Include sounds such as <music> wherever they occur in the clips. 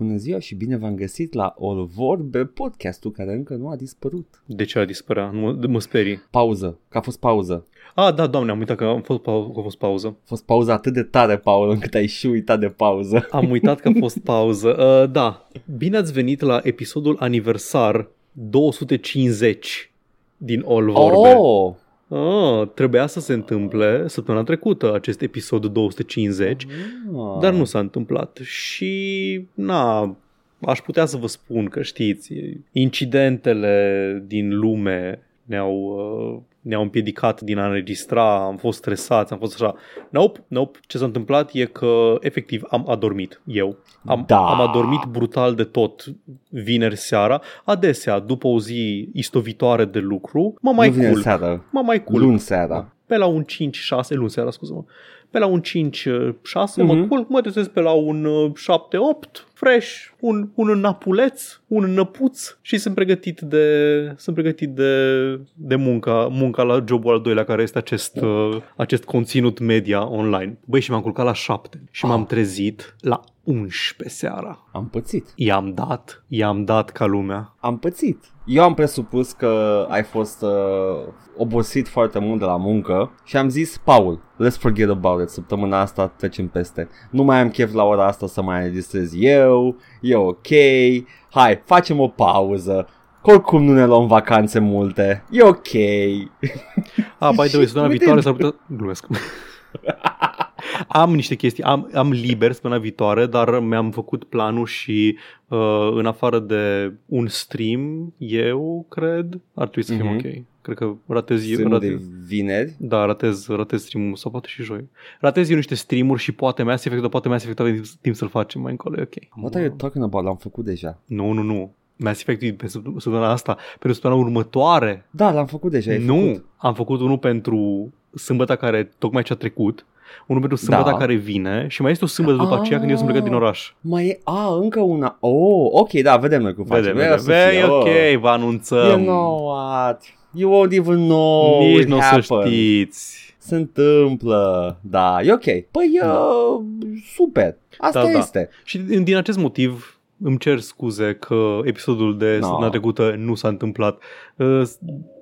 Bună ziua și bine v-am găsit la All Vorbe, podcastul care încă nu a dispărut. De ce a dispărea? Nu mă, mă sperii. Pauză, că a fost pauză. Ah, da, doamne, am uitat că a fost, pau- că a fost pauză. A fost pauză atât de tare, Paul, încât ai și uitat de pauză. Am uitat că a fost pauză. <laughs> Uh, da, bine ați venit la episodul aniversar 250 din All Vorbe. Oh! Ah, trebuia să se întâmple săptămâna trecută acest episod 250, Ah. dar nu s-a întâmplat. Și, na, aș putea să vă spun că știți, incidentele din lume ne-au, uh, ne-au împiedicat din a înregistra, am fost stresați, am fost așa. Nope, nope, ce s-a întâmplat e că efectiv am adormit eu. Am, Da. am adormit brutal de tot vineri seara. Adesea, după o zi istovitoare de lucru, mă mai nu vine culc. seara, Mă mai culc. luni seara. Pe la un 5-6, luni seara, scuză-mă. Pe la un 5-6 mă Mhm. culc, mă trezesc pe la un uh, 7-8, fresh, un, un napuleț, un năpuț și sunt pregătit de, sunt pregătit de, de munca, munca la jobul al doilea care este acest, uh, acest conținut media online. Băi, și m-am culcat la 7 și m-am Ah. trezit la 11 seara. Am pățit. I-am dat, i-am dat ca lumea. Am pățit. Eu am presupus că ai fost uh, obosit foarte mult de la muncă și am zis, Paul, let's forget about it, săptămâna asta trecem peste. Nu mai am chef la ora asta să mai registrez eu, e ok, hai, facem o pauză. Că Oricum nu ne luăm vacanțe multe, e ok. A, by the way, <laughs> Și săptămâna uite- viitoare s-ar putea... Glumesc. <laughs> am niște chestii, am, am liber săptămâna viitoare, dar mi-am făcut planul și uh, în afară de un stream, eu cred, ar trebui să fim Mhm. ok. Cred că ratez, Stream ratez, de vineri. da, ratez, ratez stream sau poate și joi. Ratez eu niște streamuri și poate Mass Effect, dar poate Mass Effect avem timp să-l facem mai încolo, e ok. What are you talking about? L-am făcut deja. Nu, nu, nu. Mass Effect e pe săpt- săptămâna asta, pentru săptămâna următoare. Da, l-am făcut deja. ai nu, Făcut. am făcut unul pentru sâmbătă care tocmai ce a trecut, unul pentru sâmbătă Da. care vine și mai este o sâmbătă după aceea când eu sunt plecat din oraș. Mai e, a, încă una. Oh, ok, da, vedem noi cum facem. Vedem, Vreau vedem. să Băi, fie, ok, oh. vă anunțăm. You know what? You won't even know Nici it nu o să happened. știți. Se întâmplă. Da, e ok. Păi, uh, super. Asta Da, da. este. Și din, din acest motiv îmi cer scuze că episodul de No. săptămâna trecută nu s-a întâmplat. Uh,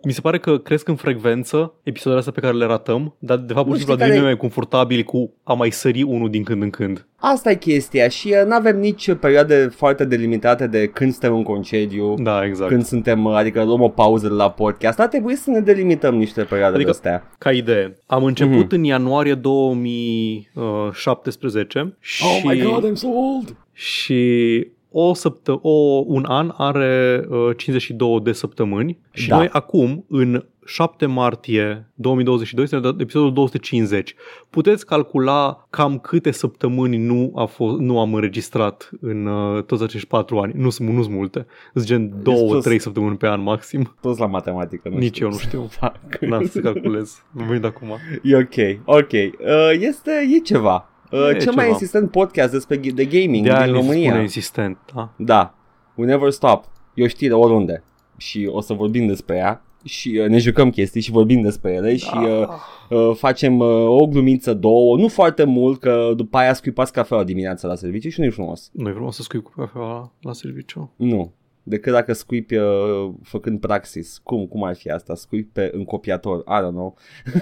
mi se pare că cresc în frecvență episoadele astea pe care le ratăm, dar de fapt pur Nu și simplu știi devenim care- mai confortabili cu a mai sări unul din când în când. Asta e chestia și nu avem nici perioade foarte delimitate de când suntem în concediu, Da, exact. când suntem, adică luăm o pauză de la podcast. Ar trebui să ne delimităm niște perioade Adică- de astea. Ca idee, am început Mhm. în ianuarie 2017 și, I'm so old. și o săptă- o, un an are uh, 52 de săptămâni și Da. noi acum, în 7 martie 2022, suntem la episodul 250. Puteți calcula cam câte săptămâni nu, a fost, nu am înregistrat în uh, toți acești 4 ani. Nu sunt nu sunt multe. Sunt gen 2-3 spus- săptămâni pe an maxim. Toți la matematică, nu Nici știu. eu nu știu. <laughs> Fac. N-am să calculez. Nu văd acum. E ok, ok. Uh, este, e ceva. Uh, E cel mai ceva. insistent podcast despre de gaming De din ani România. spune insistent. Da? Da. We never stop. E o știre oriunde. Și o să vorbim despre ea. Și uh, ne jucăm chestii și vorbim despre ele și uh, uh, facem uh, o glumiță, două, nu foarte mult, că după aia scuipați cafeaua dimineața la serviciu și nu e frumos. Nu e frumos să scui cu cafea la, la serviciu. Nu. Decât dacă scuipi uh, făcând praxis. Cum, cum ar fi asta? Scuipi pe în copiator. I don't know.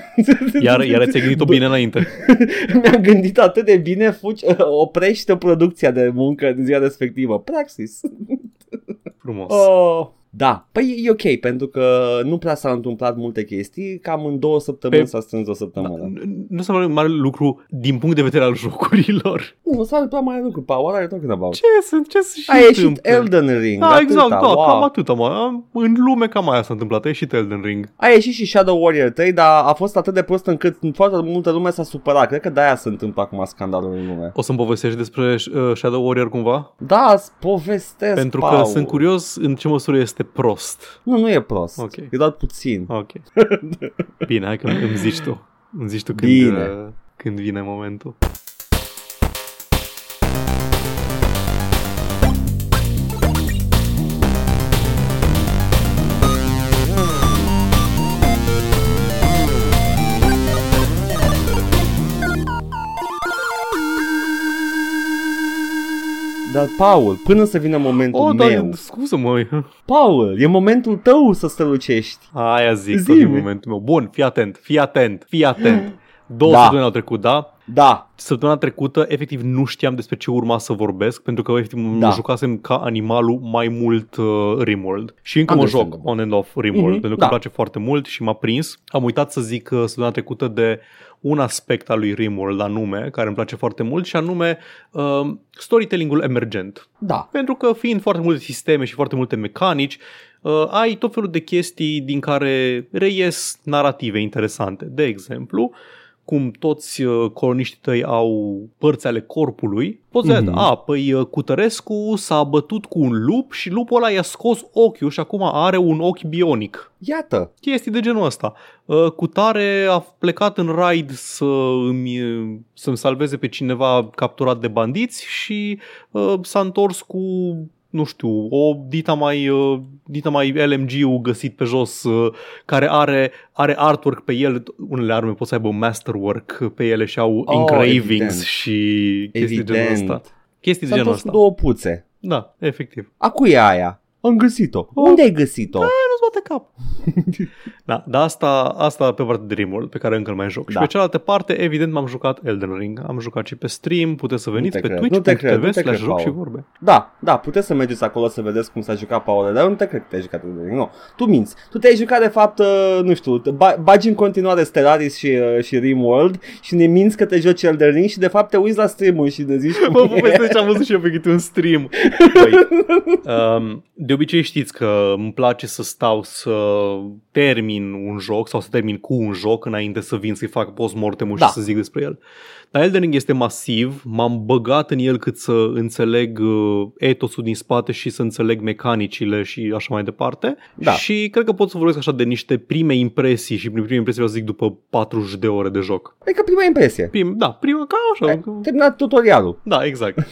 <laughs> Iar, iar ți-ai gândit-o bine înainte. <laughs> Mi-am gândit atât de bine, fugi, oprește producția de muncă din ziua respectivă. Praxis. Frumos. Oh. Da, păi e ok, pentru că nu prea s-au întâmplat multe chestii, cam în două săptămâni Pe- s-a strâns o săptămână. Da, nu s-a un mare lucru din punct de vedere al <laughs> jocurilor. Nu, nu s-a întâmplat mai lucru, Paul, what are you talking about? Ce sunt? Ce se și A ieșit întâmplă? Elden Ring, Da, atâta, exact, da, wow. cam atâta, mă. În lume cam aia s-a întâmplat, a ieșit Elden Ring. A ieșit și Shadow Warrior 3, dar a fost atât de prost încât foarte multă lume s-a supărat. Cred că de-aia se întâmplă acum scandalul în lume. O să-mi povestești despre uh, Shadow Warrior cumva? Da, îți povestesc, Pentru că Paul. sunt curios în ce măsură este prost. Nu, nu e prost. Ok. E doar puțin. Ok. <laughs> Bine, hai că îmi zici tu. Îmi zici tu când, Bine. uh, când vine momentul. Dar Paul, până să vină momentul Oh, meu. da, scuză-mă. Paul, e momentul tău să strălucești. Aia zic, Zi-mi. tot e momentul meu. Bun, fii atent, fii atent, fii atent. Două Da. săptămâni au trecut, da? Da, Săptămâna trecută, efectiv, nu știam despre ce urma să vorbesc, pentru că, efectiv, Da. da. jucasem ca animalul mai mult uh, Rimworld. Și încă mă joc Understandable. on and off Rimworld, Mhm, pentru că da. îmi place foarte mult și m-a prins. Am uitat să zic uh, săptămâna trecută de un aspect al lui Rimworld anume, care îmi place foarte mult, și anume uh, storytelling-ul emergent. da. Pentru că fiind foarte multe sisteme și foarte multe mecanici, uh, ai tot felul de chestii din care reies narrative interesante. De exemplu, cum toți uh, coloniștii tăi au părți ale corpului, poți să Mhm. mm-hmm. a, păi uh, Cutărescu s-a bătut cu un lup și lupul ăla i-a scos ochiul și acum are un ochi bionic. Iată. Chestii de genul ăsta. Uh, Cutare a plecat în raid să îmi, să-mi salveze pe cineva capturat de bandiți și uh, s-a întors cu nu știu, o dita mai, uh, dita mai LMG-ul găsit pe jos, uh, care are, are artwork pe el, unele arme pot să aibă masterwork pe ele și au Oh, engravings evident. și chestii de genul ăsta. Evident. Chestii de S-a genul întors cu ăsta. două puțe. Da, efectiv. A cui e aia? Am găsit-o. Oh. Unde ai găsit-o? nu-ți bate cap. <laughs> da, dar asta, asta pe partea de Rimworld, pe care încă îl mai joc. Da. Și pe cealaltă parte, evident, m-am jucat Elden Ring. Am jucat și pe stream, puteți să veniți te pe cred, nu te twitch.tv cred, nu te slash cred, joc și Paul. vorbe. Da, da, puteți să mergeți acolo să vedeți cum s-a jucat Paul, dar nu te cred că te-ai jucat Elden Ring. Nu, tu minți. Tu te-ai jucat de fapt, uh, nu știu, te ba- bagi în continuare Stellaris și, uh, și Rimworld și ne minți că te joci Elden Ring și de fapt te uiți la stream și ne zici Bă, cum e. povestesc ce am văzut și eu pe câte un stream. Băi, <laughs> um, de obicei știți că îmi place să stau să termin un joc sau să termin cu un joc înainte să vin să-i fac post-mortem Da. și să zic despre el. Dar Elden Ring este masiv, m-am băgat în el cât să înțeleg uh, etosul din spate și să înțeleg mecanicile și așa mai departe. Da. Și cred că pot să vorbesc așa de niște prime impresii și prin prime impresii vreau să zic după 40 de ore de joc. Adică prima impresie. Prim, da, prima, ca așa. Ai terminat tutorialul. Da, exact. <laughs>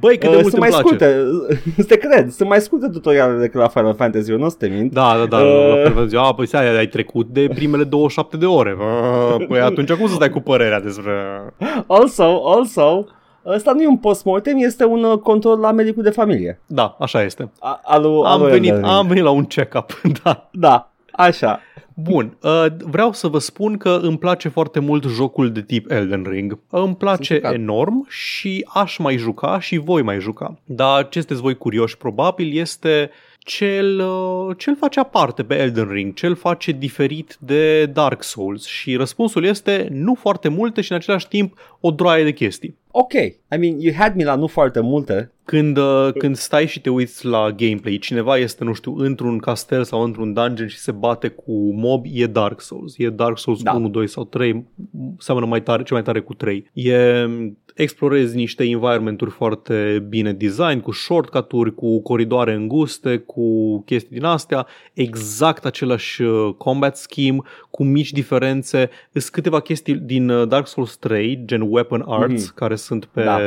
Băi, cât de Uh, mult sunt îmi mai place. scurte, <laughs> să te cred, sunt mai scurte tutorialele decât la Final Fantasy, eu nu o să te mint. Da, da, da. Uh. Uh... A, păi stai, ai trecut de primele 27 de ore. Uh, Păi atunci cum să stai cu părerea despre... Also, also, ăsta nu e un postmortem, este un uh, control la medicul de familie. Da, așa este. A, alu, Am alu venit, Elden Ring. am venit la un check-up, <laughs> da. Da, așa. Bun, uh, vreau să vă spun că îmi place foarte mult jocul de tip Elden Ring. Îmi place jucat. enorm și aș mai juca și voi mai juca. Dar ce sunteți voi curioși probabil este cel, uh, ce-l face aparte pe Elden Ring, ce-l face diferit de Dark Souls și răspunsul este nu foarte multe și în același timp o droaie de chestii. Ok, I mean, you had me la nu foarte multe. Când, uh, când stai și te uiți la gameplay, cineva este, nu știu, într-un castel sau într-un dungeon și se bate cu mob, e Dark Souls. E Dark Souls Da. 1, 2 sau 3, seamănă mai tare, ce mai tare cu 3. E, explorezi niște environment-uri foarte bine design, cu shortcut-uri, cu coridoare înguste, cu chestii din astea, exact același uh, combat scheme, cu mici diferențe. Sunt câteva chestii din uh, Dark Souls 3, gen weapon arts, Mhm. care sunt pe Da.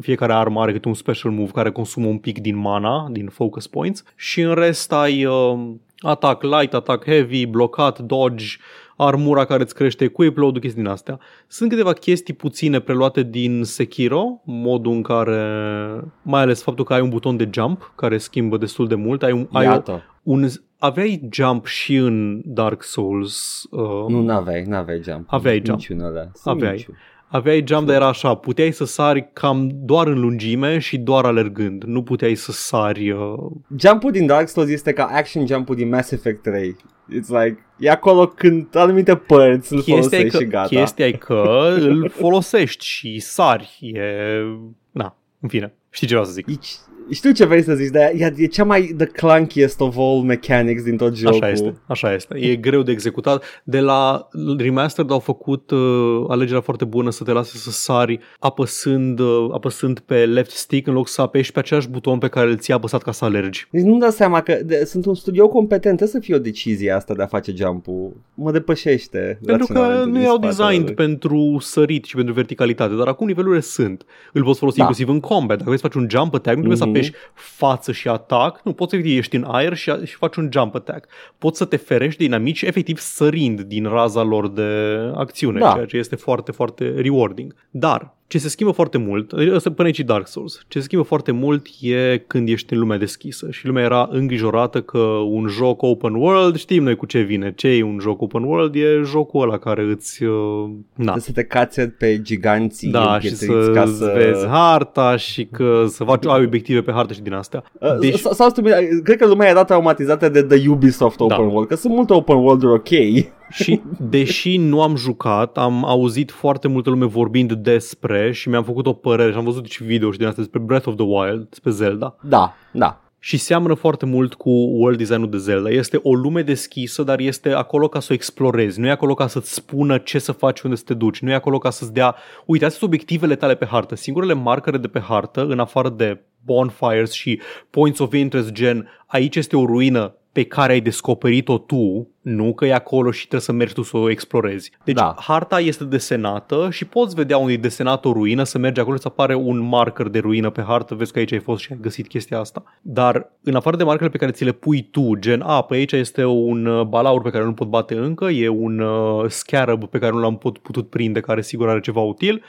fiecare armă are câte un special move care consumă un pic din mana, din focus points și în rest ai uh, atac light, atac heavy, blocat, dodge, armura care îți crește equip load chestii din astea. Sunt câteva chestii puține preluate din Sekiro, modul în care, mai ales faptul că ai un buton de jump care schimbă destul de mult, ai un, ai o, Iată. un aveai jump și în Dark Souls. Uh, Nu, n-aveai, n-aveai jump. Aveai jump. Niciunele. Aveai. Niciun. Aveai jump, dar era așa, puteai să sari cam doar în lungime și doar alergând. Nu puteai să sari... Uh... Jump-ul din Dark Souls este ca action jump-ul din Mass Effect 3. It's like, e acolo când anumite părți îl Chestia, e folosești că, și gata. chestia e că îl <laughs> folosești și sari. E... Na, în fine. Știi ce vreau să zic. E, știu ce vrei să zici, dar e, e cea mai the clunkiest of all mechanics din tot jocul. Așa este, așa este. E greu de executat. De la Remastered au făcut uh, alegerea foarte bună să te lase să sari apăsând, uh, apăsând pe left stick în loc să apeși pe același buton pe care îl ții apăsat ca să alergi. Deci nu-mi dau seama că de, sunt un studio competent, trebuie să fie o decizie asta de a face jump-ul. Mă depășește. Pentru că raționamentul nu din erau spatele designed lui. pentru sărit și pentru verticalitate, dar acum nivelurile sunt. Îl poți folosi Da. inclusiv în combat. Dacă vrei să faci un jump attack, nu trebuie Mhm. să apeși față și atac. Nu, poți să ești în aer și, și faci un jump attack. Poți să te ferești de inamici efectiv sărind din raza lor de acțiune, Da. ceea ce este foarte, foarte rewarding. Dar Ce se schimbă foarte mult, ăsta până aici e Dark Souls, ce se schimbă foarte mult e când ești în lumea deschisă și lumea era îngrijorată că un joc open world, știm noi cu ce vine, ce e un joc open world, e jocul ăla care îți... Uh, na. Să te cațe pe giganții Da, și să, ca să vezi harta și că să faci ai obiective pe hartă și din astea. Uh, Deci- sau, sau, cred că lumea era traumatizată de The Ubisoft Open Da. World, că sunt multe open world-uri ok. Și deși nu am jucat, am auzit foarte multă lume vorbind despre și mi-am făcut o părere și am văzut și video și din astea despre Breath of the Wild, despre Zelda. Da, da. Și seamănă foarte mult cu world design-ul de Zelda. Este o lume deschisă, dar este acolo ca să o explorezi. Nu e acolo ca să-ți spună ce să faci, unde să te duci. Nu e acolo ca să-ți dea, uite, astea sunt obiectivele tale pe hartă. Singurele marcare de pe hartă, în afară de bonfires și points of interest gen, aici este o ruină pe care ai descoperit-o tu, nu că e acolo și trebuie să mergi tu să o explorezi. Deci Da. harta este desenată și poți vedea unde e desenată o ruină, să mergi acolo să apare un marker de ruină pe hartă, vezi că aici ai fost și ai găsit chestia asta. Dar în afară de marcele pe care ți le pui tu, gen, a, pe aici este un uh, balaur pe care nu pot bate încă, e un uh, scarab pe care nu l-am put, putut prinde, care sigur are ceva util,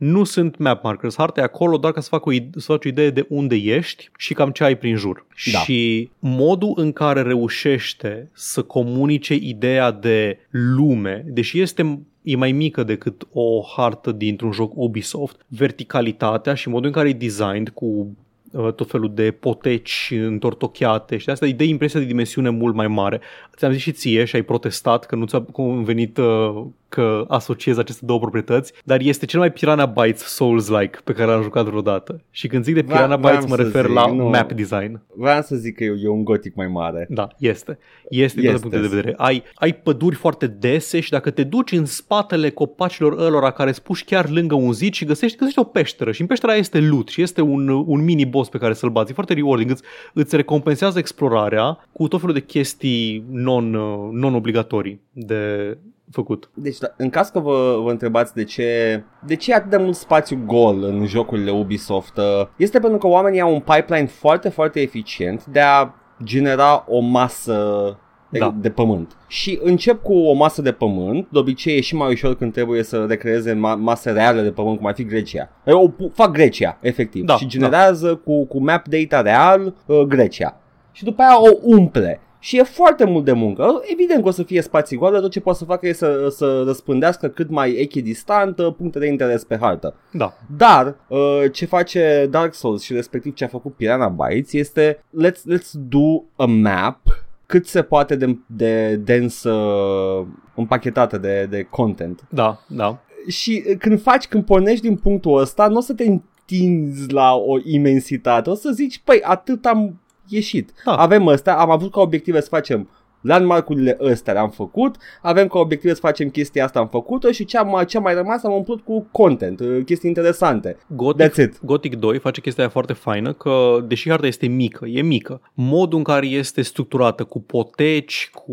nu sunt map markers, harta e acolo doar ca să fac o, ide- să faci o idee de unde ești și cam ce ai prin jur. Da. Și modul în care reușește să comunice ideea de lume, deși este e mai mică decât o hartă dintr-un joc Ubisoft, verticalitatea și modul în care e designed cu uh, tot felul de poteci întortocheate și de asta îi dă impresia de dimensiune mult mai mare. Ți-am zis și ție și ai protestat că nu ți-a convenit uh, că asociezi aceste două proprietăți, dar este cel mai Piranha Bytes Souls-like pe care l-am jucat vreodată. Și când zic de Vreau- Piranha vreau Bytes mă să refer zic, la nu. map design. Vreau să zic că e, e un gotic mai mare. Da, este. Este din toate Este. punctele de vedere. Ai, ai păduri foarte dese și dacă te duci în spatele copacilor ălora care îți puși chiar lângă un zid și găsești, găsești o peșteră și în peștera aia este loot și este un, un mini-boss pe care să-l bați. E foarte rewarding. Îți, îți recompensează explorarea cu tot felul de chestii non, uh, non-obligatorii de făcut. Deci, da, în caz că vă, vă întrebați de ce, de ce e atât de mult spațiu gol în jocurile Ubisoft, uh, este pentru că oamenii au un pipeline foarte, foarte eficient de a genera o masă de, Da. de pământ. Și încep cu o masă de pământ, de obicei e și mai ușor când trebuie să recreeze ma- mase reale de pământ, cum ar fi Grecia. E, O, pu- fac Grecia, efectiv, Da, și generează cu, cu map data real uh, Grecia. Și după aia o umple. Și e foarte mult de muncă. Evident că o să fie spații goale, tot ce poate să facă e să, să răspândească cât mai echidistant uh, puncte de interes pe hartă. Da. Dar uh, ce face Dark Souls și respectiv ce a făcut Piranha Bytes este let's, let's do a map cât se poate de, de dens uh, împachetată de, de content. Da, da. Și uh, când faci, când pornești din punctul ăsta, nu o să te întinzi la o imensitate, o să zici, păi atât am ieșit. Da. Avem ăsta, am avut ca obiective să facem landmark-urile ăstea le-am făcut, avem ca obiective să facem chestia asta, am făcut-o și ce a mai, ce a mai rămas am umplut cu content, uh, chestii interesante. Gothic, That's it. Gothic 2 face chestia aia foarte faină că, deși harta este mică, e mică, modul în care este structurată cu poteci, cu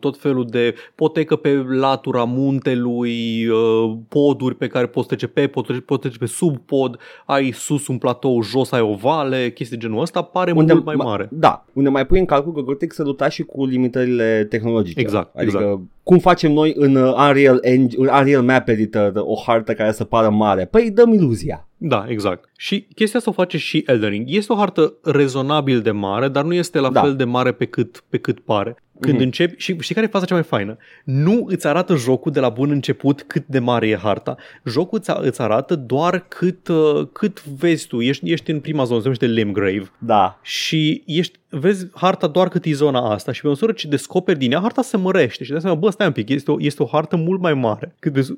tot felul de potecă pe latura muntelui, uh, poduri pe care poți trece pe pod, poți trece pe sub pod, ai sus un platou, jos ai o vale, chestii de genul ăsta, pare mult mai ma- mare. Da, unde mai pui în calcul că Gothic se lupta și cu limitările tehnologice. Exact, Adică exact. cum facem noi în uh, Unreal, Eng- în Unreal Map Editor o hartă care să pară mare? Păi dăm iluzia. Da, exact. Și chestia asta o face și Elden Ring. Este o hartă rezonabil de mare, dar nu este la Da. fel de mare pe cât, pe cât pare. Când Mhm. începi, și știi care e faza cea mai faină? Nu îți arată jocul de la bun început cât de mare e harta. Jocul îți, îți arată doar cât, uh, cât vezi tu. Ești, ești în prima zonă, se numește Limgrave. Da. Și ești, vezi harta doar cât e zona asta și pe măsură ce descoperi din ea, harta se mărește și de seama, bă, stai un pic, este o, este o hartă mult mai mare. Cât des,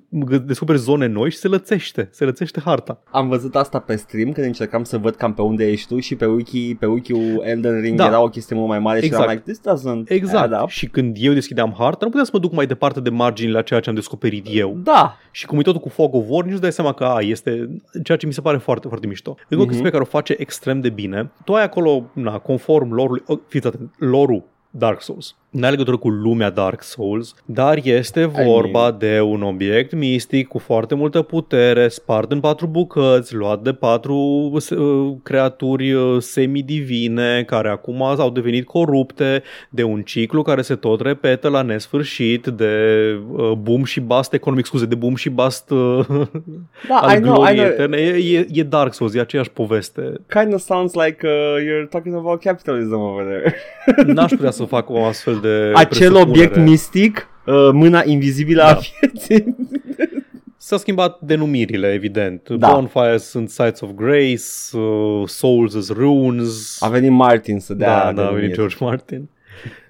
descoperi zone noi și se lățește, se lățește harta. Am văzut asta pe stream când încercam să văd cam pe unde ești tu și pe wiki, pe wiki-ul Elden Ring Da. era o chestie mult mai mare și Exact. eram like, this doesn't Exact. Add up. Și când eu deschideam harta, nu puteam să mă duc mai departe de marginile la ceea ce am descoperit eu. Da, Și cum e totul cu Fog of War, nici nu dai seama că a, este ceea ce mi se pare foarte, foarte mișto. E o Mhm. chestie pe care o face extrem de bine. Tu ai acolo, na, conform lorului, oh, fiți atent, lorul Dark Souls. N-are legătură cu lumea Dark Souls, dar este vorba de un obiect mistic cu foarte multă putere, spart în patru bucăți, luat de patru uh, creaturi uh, semidivine care acum au devenit corupte de un ciclu care se tot repetă la nesfârșit de uh, boom și bust economic, scuze, de boom și bust uh, <laughs> Da, al I know, I gloriei know. eterne. E, e, e Dark Souls, e aceeași poveste. Kind of sounds like uh, you're talking about capitalism over there. N-aș putea să fac o astfel de Acel presupunere. obiect mistic, uh, mâna invizibilă a Da. vieții. <laughs> S-a schimbat denumirile, evident. Da. Bonfires sunt Sites of Grace, uh, Souls as Runes. A venit Martin să dea da, da, a denumire. venit George Martin.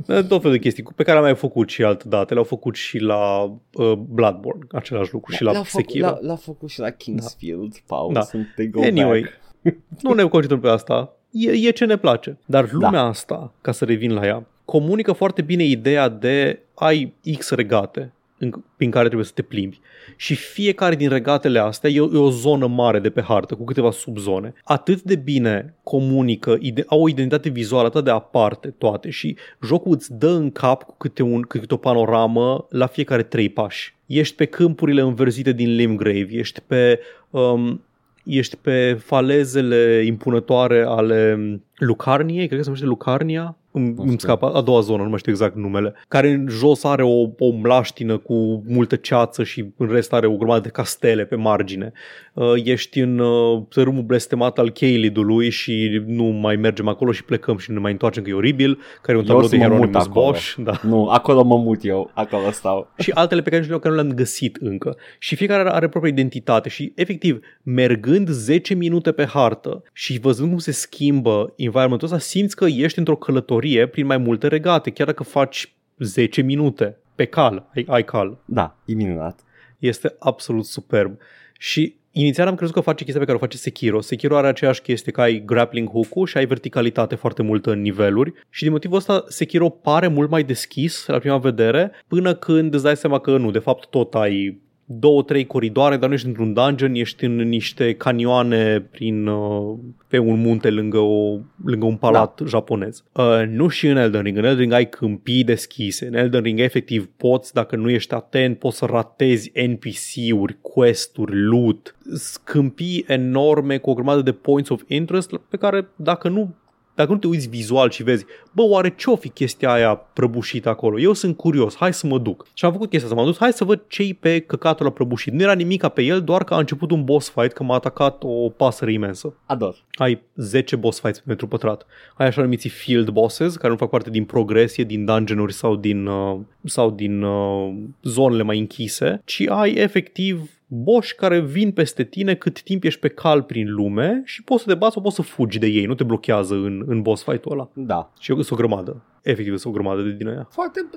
Da, Tot felul de chestii pe care am mai făcut și altă dată. Le-au făcut și la uh, Bloodborne, același lucru, și la L-a făcut, Sekiro. l-a, l-a făcut și la Kingsfield, Paul, Da. sunt they go Anyway, back. nu ne concentrăm pe asta. E, e ce ne place. Dar lumea Da. asta, ca să revin la ea, comunică foarte bine ideea de ai X regate în, prin care trebuie să te plimbi. Și fiecare din regatele astea e o, e o zonă mare de pe hartă, cu câteva subzone. Atât de bine comunică, ide- au o identitate vizuală atât de aparte toate și jocul îți dă în cap cu câte, un, câte o panoramă la fiecare trei pași. Ești pe câmpurile înverzite din Limgrave, ești pe um, ești pe falezele impunătoare ale Lucarniei, cred că se numește Lucarnia, îmi, Nu îmi știu. scapă a doua zonă, nu mai știu exact numele, care în jos are o, o mlaștină cu multă ceață și în rest are o grămadă de castele pe margine. Uh, ești în uh, țărâmul blestemat al Keilidului și nu mai mergem acolo și plecăm și ne mai întoarcem că e oribil, care e un Eu tablou o să de mă mut Hieronymus acolo. Bosch. Da. Nu, acolo mă mut eu, acolo stau. și altele pe care nici nu care nu le-am găsit încă. Și fiecare are, are propria identitate și efectiv, mergând 10 minute pe hartă și văzând cum se schimbă environmentul ăsta, simți că ești într-o călătorie prin mai multe regate, chiar dacă faci 10 minute pe cal, ai, ai cal. Da, e minunat. Este absolut superb. Și inițial am crezut că face chestia pe care o face Sekiro. Sekiro are aceeași chestie, că ai grappling hook-ul și ai verticalitate foarte multă în niveluri și din motivul ăsta Sekiro pare mult mai deschis la prima vedere până când îți dai seama că nu, de fapt tot ai două, trei coridoare, dar nu ești într-un dungeon, ești în niște canioane prin, uh, pe un munte lângă, o, lângă un palat da. japonez. Uh, nu și în Elden Ring. În Elden Ring ai câmpii deschise. În Elden Ring efectiv poți, dacă nu ești atent, poți să ratezi NPC-uri, quest-uri, loot, câmpii enorme cu o grămadă de points of interest pe care dacă nu dacă nu te uiți vizual și vezi, bă, oare ce-o fi chestia aia prăbușită acolo? Eu sunt curios, hai să mă duc. Și am făcut chestia asta, m-am dus, hai să văd ce pe căcatul ăla prăbușit. Nu era nimica pe el, doar că a început un boss fight, că m-a atacat o pasăre imensă. Ador. Ai 10 boss fights pe metru pătrat. Ai așa numiți field bosses, care nu fac parte din progresie, din dungeon-uri sau din, uh, sau din uh, zonele mai închise, ci ai efectiv boși care vin peste tine cât timp ești pe cal prin lume și poți să te bați sau poți să fugi de ei, nu te blochează în, în boss fight-ul ăla. Da. Și eu sunt o grămadă. Efectiv, sunt o grămadă de din aia. Foarte...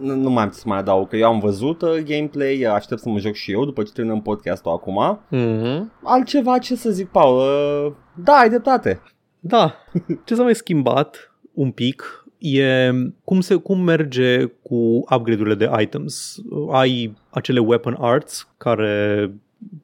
Nu, nu mai am ce să mai adaug, că eu am văzut uh, gameplay, aștept să mă joc și eu după ce terminăm podcastul acum. Mm-hmm. Altceva, ce să zic, Paul? Uh, da, ai dreptate. Da. Ce s-a mai schimbat un pic e cum, se, cum merge cu upgrade-urile de items. Ai acele weapon arts care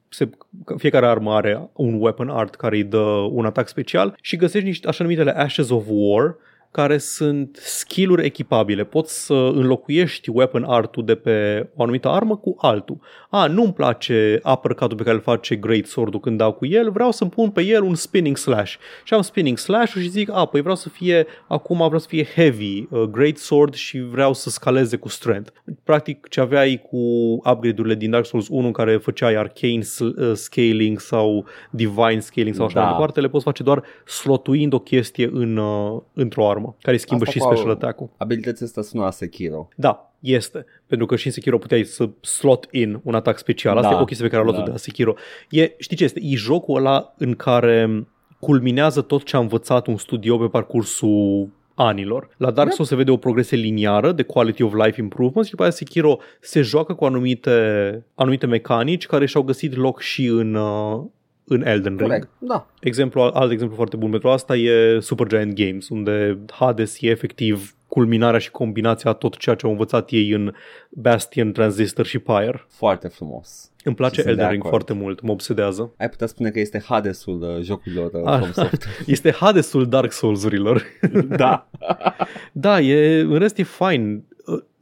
se, fiecare armă are un weapon art care îi dă un atac special și găsești niște așa numitele Ashes of War care sunt skill-uri echipabile. Poți să înlocuiești weapon art-ul de pe o anumită armă cu altul. A, nu-mi place uppercut-ul pe care îl face Great Sword-ul când dau cu el, vreau să-mi pun pe el un spinning slash. Și am spinning slash-ul și zic, a, păi vreau să fie, acum vreau să fie heavy, uh, Great Sword și vreau să scaleze cu strength. Practic ce aveai cu upgrade-urile din Dark Souls 1 în care făceai arcane uh, scaling sau divine scaling sau așa Da. mai departe, le poți face doar slotuind o chestie în, uh, într-o armă, care îi schimbă Asta și cu- special attack-ul. Abilitățile astea sună a Sekiro. Da, este. Pentru că și în Sekiro puteai să slot in un atac special. Asta Da, e o chestie pe care a luat-o da. de la Sekiro. E, știi ce este? E jocul ăla în care culminează tot ce a învățat un studio pe parcursul anilor. La Dark Da. Souls se vede o progresie liniară de quality of life improvements și după aceea Sekiro se joacă cu anumite, anumite mecanici care și-au găsit loc și în, uh, în Elden Ring. Corect. Da. Exemplu, alt exemplu foarte bun pentru asta e Supergiant Games, unde Hades e efectiv culminarea și combinația a tot ceea ce au învățat ei în Bastion, Transistor și Pyre. Foarte frumos. Îmi place Și sunt de Elden Ring acord. foarte mult, mă obsedează. Ai putea spune că este Hadesul uh, jocurilor uh, Ah. From Software. <laughs> Este Hadesul Dark Souls-urilor. da. <laughs> da, e, în rest e fine.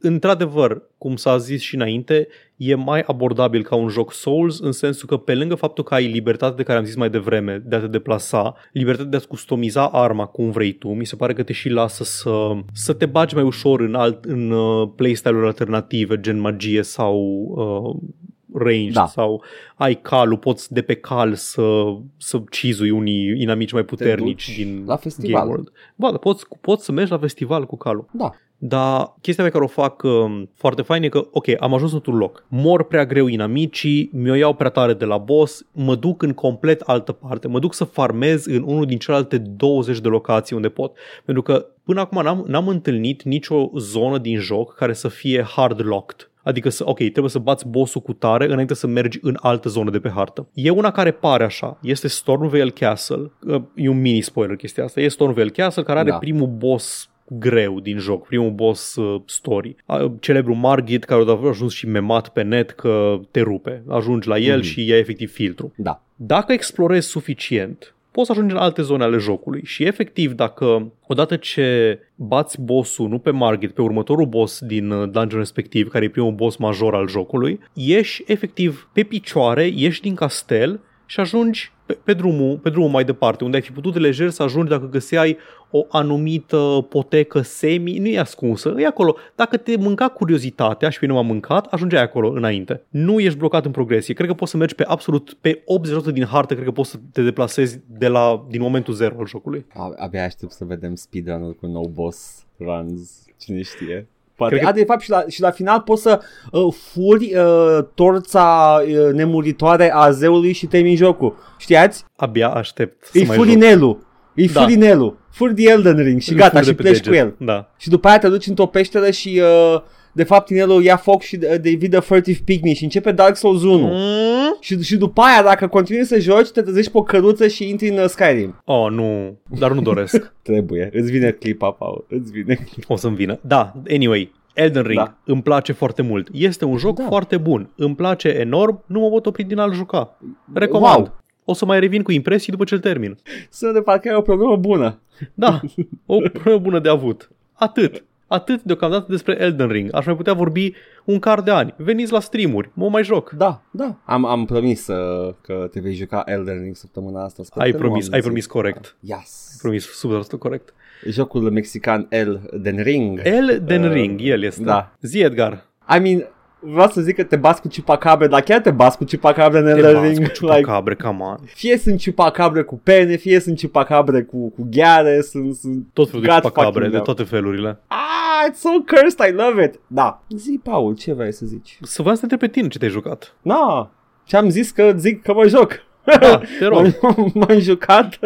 Într-adevăr, cum s-a zis și înainte, e mai abordabil ca un joc Souls în sensul că pe lângă faptul că ai libertate de care am zis mai devreme de a te deplasa, libertate de a-ți customiza arma cum vrei tu, mi se pare că te și lasă să, să te bagi mai ușor în, alt, în uh, playstyle-uri alternative, gen magie sau uh, range Da. sau ai calul, poți de pe cal să, să cizui unii inamici mai puternici duci din la festival. Game World. Ba, dar poți, poți să mergi la festival cu calul. Da. Dar chestia pe care o fac um, foarte fain e că, ok, am ajuns într-un loc. Mor prea greu inamicii, mi-o iau prea tare de la boss, mă duc în complet altă parte. Mă duc să farmez în unul din celelalte 20 de locații unde pot. Pentru că până acum n-am, n-am întâlnit nicio zonă din joc care să fie hard locked. Adică, să, ok, trebuie să bați bossul cu tare înainte să mergi în altă zonă de pe hartă. E una care pare așa. Este Stormvale Castle. Uh, E un mini spoiler chestia asta. E Stormvale Castle care are Da. primul boss greu din joc, primul boss uh, story. A, Celebrul Margit care a ajuns și memat pe net că te rupe. Ajungi la el Mhm. și ia efectiv filtru. Da. Dacă explorezi suficient, poți să ajungi în alte zone ale jocului și efectiv dacă odată ce bați bossul, nu pe Margit, pe următorul boss din uh, dungeon respectiv, care e primul boss major al jocului, ieși efectiv pe picioare, ieși din castel și ajungi pe, pe, drumul, pe drumul mai departe, unde ai fi putut de lejer să ajungi dacă găseai o anumită potecă semi, nu e ascunsă, e acolo. Dacă te mânca curiozitatea și pe nu m-a mâncat, ajungeai acolo înainte. Nu ești blocat în progresie. Cred că poți să mergi pe absolut, pe 80% din hartă, cred că poți să te deplasezi de la, din momentul zero al jocului. A- Abia aștept să vedem speedrun-ul cu no boss runs. Cine știe. Poate. Cred că- A, de fapt, și la, și la final poți să uh, furi uh, torța uh, nemuritoare a zeului și termini jocul. Știați? Abia aștept să E mai joc. furinelul. E Da. furinelul. Furi de Elden Ring și Îl gata fur de și pe pleci deget. cu el. Da. Și după aia te duci într-o peșteră și uh, de fapt inelul ia foc și uh, David the Furtive Pygmy și începe Dark Souls 1. Mm? Și, și după aia, dacă continui să joci, te trezești pe o căruță și intri în uh, Skyrim. Oh, nu. Dar nu doresc. <laughs> Trebuie. Îți vine clipa, Paul. Îți vine clipa. o să-mi vină. Da, anyway, Elden Ring Da. îmi place foarte mult. Este un joc Da. foarte bun. Îmi place enorm, nu mă pot opri din a-l juca. Recomand. Wow. O să mai revin cu impresii după ce îl termin. Sună de parcă ai o problemă bună. Da, <laughs> o problemă bună de avut. Atât. Atât deocamdată despre Elden Ring. Aș mai putea vorbi un car de ani. Veniți la streamuri, mă mai joc. Da, da. Am, am promis uh, că te vei juca Elden Ring săptămâna asta. Sper Ai că nu promis, am ai zis. promis corect. Yes. Promis 100% corect. Jocul mexican Elden Ring. Elden Uh, Ring, el este. da. Zi Edgar. I mean, vreau să zic că te bați cu ciupacabre, dar chiar te bați cu ciupacabre în Te Elden bați Ring. <laughs> cu ciupacabre, come on. Fie sunt ciupacabre cu pene, fie sunt ciupacabre cu, cu gheare, sunt... sunt Tot felul de God ciupacabre, fucking de hell. toate felurile. Ah, it's so cursed, I love it. Da. Zi, Paul, ce vrei să zici? Să vă să te întreb pe tine ce te-ai jucat. Na, ce-am zis că zic că mă joc. Da, te <laughs> rog. M-am, <laughs> m-am jucat.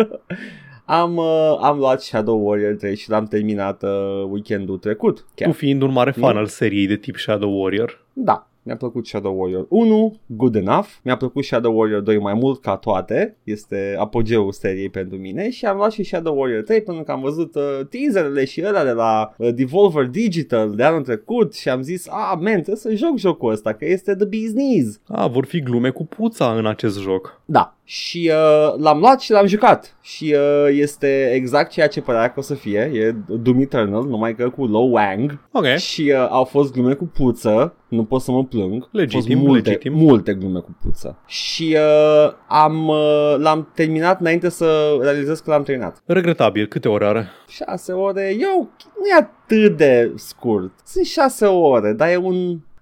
Am, uh, am luat Shadow Warrior 3 și l-am terminat uh, weekendul trecut. Chiar. Tu fiind un mare fan Nu. al seriei de tip Shadow Warrior. Da, mi-a plăcut Shadow Warrior 1, good enough. Mi-a plăcut Shadow Warrior 2 mai mult ca toate. Este apogeul seriei pentru mine și am luat și Shadow Warrior 3 pentru că am văzut uh, teaserele și ăla de la uh, Devolver Digital de anul trecut și am zis, ah, man, trebuie să joc jocul ăsta că este the bee's knees. A, vor fi glume cu puța în acest joc. Da, și uh, l-am luat și l-am jucat. Și uh, este exact ceea ce părea că o să fie, e Doom Eternal, numai că cu low wang. Ok. și uh, au fost glume cu puță, nu pot să mă plâng, Legitim, au fost multe, legitim. multe glume cu puță. Și uh, am, uh, l-am terminat înainte să realizez că l-am terminat. Regretabil, câte ore are? 6 ore, eu, nu e atât de scurt, sunt 6 ore, dar e un,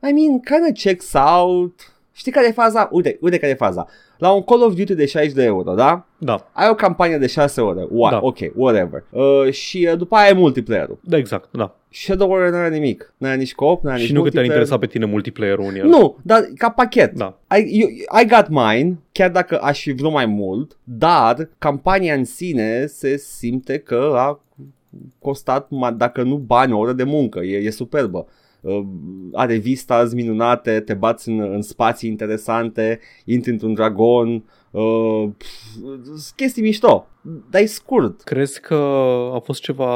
I mean, kind of checks out, știi care e faza? Uite, uite care e faza. La un Call of Duty de 60 de euro, da? Da, Ai o campanie de 6 ore, What? Da. ok, whatever. Uh, și uh, după aia ai multiplayer-ul. da, exact, da. Shadow Warrior nu are nimic, nu are nici co-op, nu are Și nici nu că te-ar multiplayer. interesa pe tine multiplayer-ul în el. Nu, dar ca pachet. Da. I, you, I got mine, chiar dacă aș fi vrut mai mult, dar campania în sine se simte că a costat, ma- dacă nu bani, o oră de muncă. E, e superbă. Uh, are vistas minunate, te bați în, în spații interesante, intri într-un dragon, uh, pf, chestii mișto, dar e scurt. Crezi că a fost ceva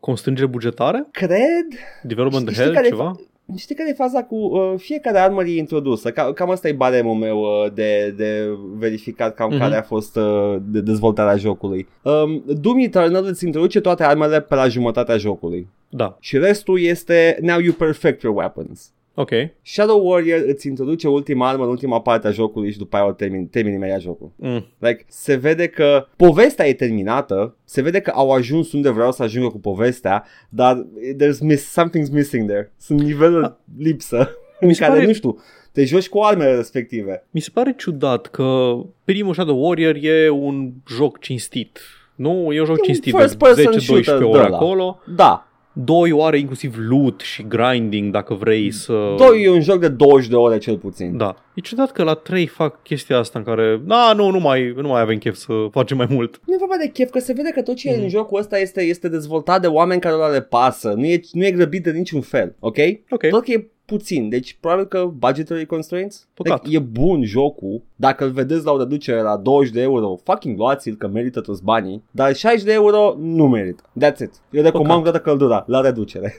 constrângere bugetare? Cred Development Știi hell, care e ceva? Știi care e faza cu uh, fiecare armă e introdusă? Ca, cam asta e baremul meu uh, de, de verificat cam Mhm. care a fost uh, de dezvoltarea jocului. Um, Doom Eternal îți introduce toate armele pe la jumătatea jocului. Da. Și restul este now you perfect your weapons. Ok. Shadow Warrior îți introduce ultima armă în ultima parte a jocului și după aia o termin, termin imediat jocul. Mm. Like, se vede că povestea e terminată, se vede că au ajuns unde vreau să ajungă cu povestea, dar there's miss, something's missing there. Sunt niveluri lipsă în Mi se care, pare- nu știu, te joci cu armele respective. Mi se pare ciudat că primul Shadow Warrior e un joc cinstit. Nu, e un joc E un cinstit first person de 10-12 shooter de ore ăla. acolo. Da, Doi oare inclusiv loot și grinding dacă vrei să... doi e un joc de 20 de ore cel puțin. Da. E ciudat că la 3 fac chestia asta în care, da, nu, nu mai, nu mai avem chef să facem mai mult. Nu e vorba de chef, că se vede că tot ce e Mhm. în jocul ăsta este, este dezvoltat de oameni care le pasă. Nu e, nu e grăbit de niciun fel, ok? Ok. Tot că e puțin, deci probabil că budgetary constraints. Păcat. Like, e bun jocul, dacă îl vedeți la o reducere la 20 de euro, fucking luați-l că merită toți banii, dar 60 de euro nu merită. That's it. Eu recomand Păcat. toată căldura la reducere.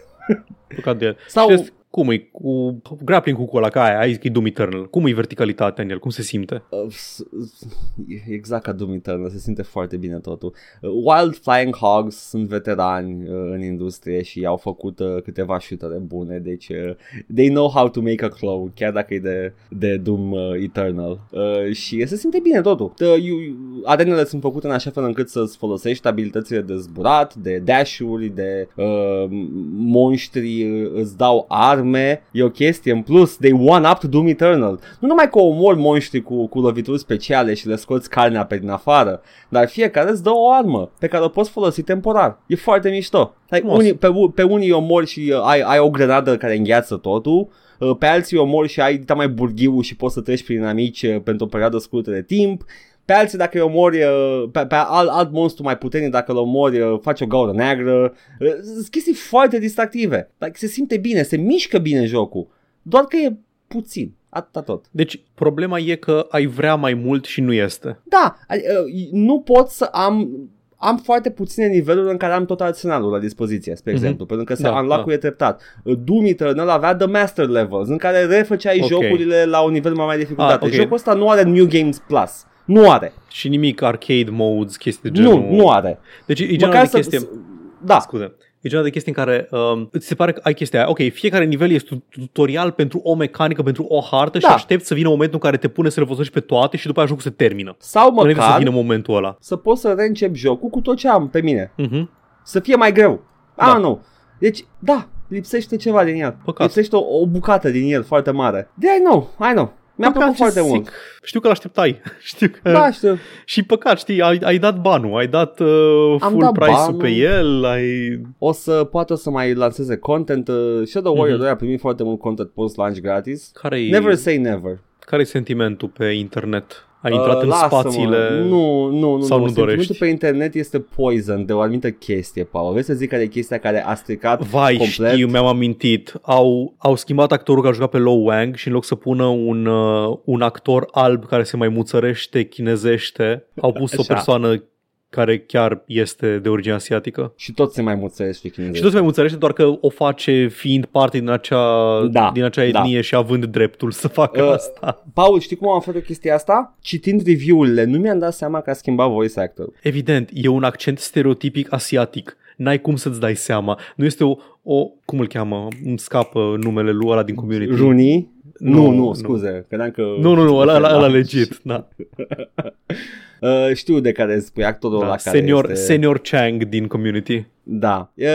Păcat de el. Sau- Și vezi, cum e cu grappling cu ăla, ca aia, ai zis că e Doom Eternal. Cum e verticalitatea în el? Cum se simte? Uh, s- s- e exact ca Doom Eternal, se simte foarte bine totul. Uh, Wild Flying Hogs sunt veterani uh, în industrie și au făcut uh, câteva șutere bune, deci uh, they know how to make a clone, chiar dacă e de, de Doom uh, Eternal. Uh, și se simte bine totul. Uh, you, arenele sunt făcute în așa fel încât să-ți folosești abilitățile de zburat, de dash-uri, de uh, monștri, uh, îți dau arme, e o chestie în plus, they one up to Doom Eternal. Nu numai că omori monștri cu, cu lovituri speciale și le scoți carnea pe din afară, dar fiecare îți dă o armă pe care o poți folosi temporar. E foarte mișto. Like, Frumos. unii, pe, u- pe unii omori și uh, ai, ai o grenadă care îngheață totul, uh, pe alții omori și ai mai burghiul și poți să treci prin amici uh, pentru o perioadă scurtă de timp. Pe alții dacă îi omori, uh, pe, pe alt, alt monstru mai puternic dacă îl omori, uh, faci o gaură neagră. Uh, Sunt chestii foarte distractive. Like, se simte bine, se mișcă bine jocul. Doar că e puțin. Atâta tot. Deci, problema e că ai vrea mai mult și nu este. Da, adi- uh, nu pot să am am foarte puține niveluri în care am tot arsenalul la dispoziție, spre Mhm. exemplu, pentru că se Da, da, unlock-ul e treptat. Uh, Doom Eternal avea The Master Levels, în care refăceai Ok. jocurile la un nivel mai mare de dificultate. Ah, ok. Jocul ăsta nu are New Games Plus. Nu are. Și nimic arcade modes, chestii de genul. Nu, nu are. Deci e genul de chestie... Da, Scuze. E genul de chestii în care um, îți se pare că ai chestia aia. Ok, fiecare nivel este tutorial pentru o mecanică, pentru o hartă și Da. aștepți să vină momentul în care te pune să le folosești pe toate și după aia jocul se termină. sau Înainte să măcar vină momentul ăla. să pot să reîncep jocul cu tot ce am pe mine. Mhm. Să fie mai greu. Da. Ah, nu. Deci, da, lipsește ceva din el. Păcat. Lipsește o, o bucată din el foarte mare. De I know, I know. Mi-a Păcat, plăcut ce foarte zic. mult. Știu că l-așteptai. <laughs> Știu că... Da, știu. Și păcat, știi, ai, ai dat banul, ai dat uh, Am full dat price-ul banul. pe el, ai... O să poată să mai lanseze content. Uh, Shadow Warrior Mhm. 2 a primit foarte mult content post-launch gratis. Care-i, Never say never. care-i sentimentul pe internet? Ai intrat Uh, în lasă-mă. spațiile... Nu, nu, nu. sau nu. nu Sentimentul dorești? pe internet este poison de o anumită chestie, Paul. Vrei să zic care e chestia care a stricat Vai, complet? știu, mi-am amintit. Au, au schimbat actorul care a jucat pe Lo Wang și în loc să pună un, uh, un actor alb care se mai muțărește, chinezește, au pus o Așa. persoană care chiar este de origine asiatică. Și tot se mai muțăresc și chinezesc. Și tot se mai muțărește, doar că o face fiind parte din acea, Da, din acea da. etnie și având dreptul să facă Uh, asta. Paul, știi cum am făcut chestia asta? Citind review-urile, nu mi-am dat seama că a schimbat voice actor. Evident, e un accent stereotipic asiatic. N-ai cum să-ți dai seama. Nu este o, o cum îl cheamă, îmi scapă numele lui ăla din community. Rooney? Nu, Nu, nu, nu. scuze. Credeam că... Nu, nu, nu, ăla, ăla, ăla Da. legit, da. <laughs> Uh, știu de care spui actorul da. ăla care Senior, este... senior Chang din community. Da. Uh,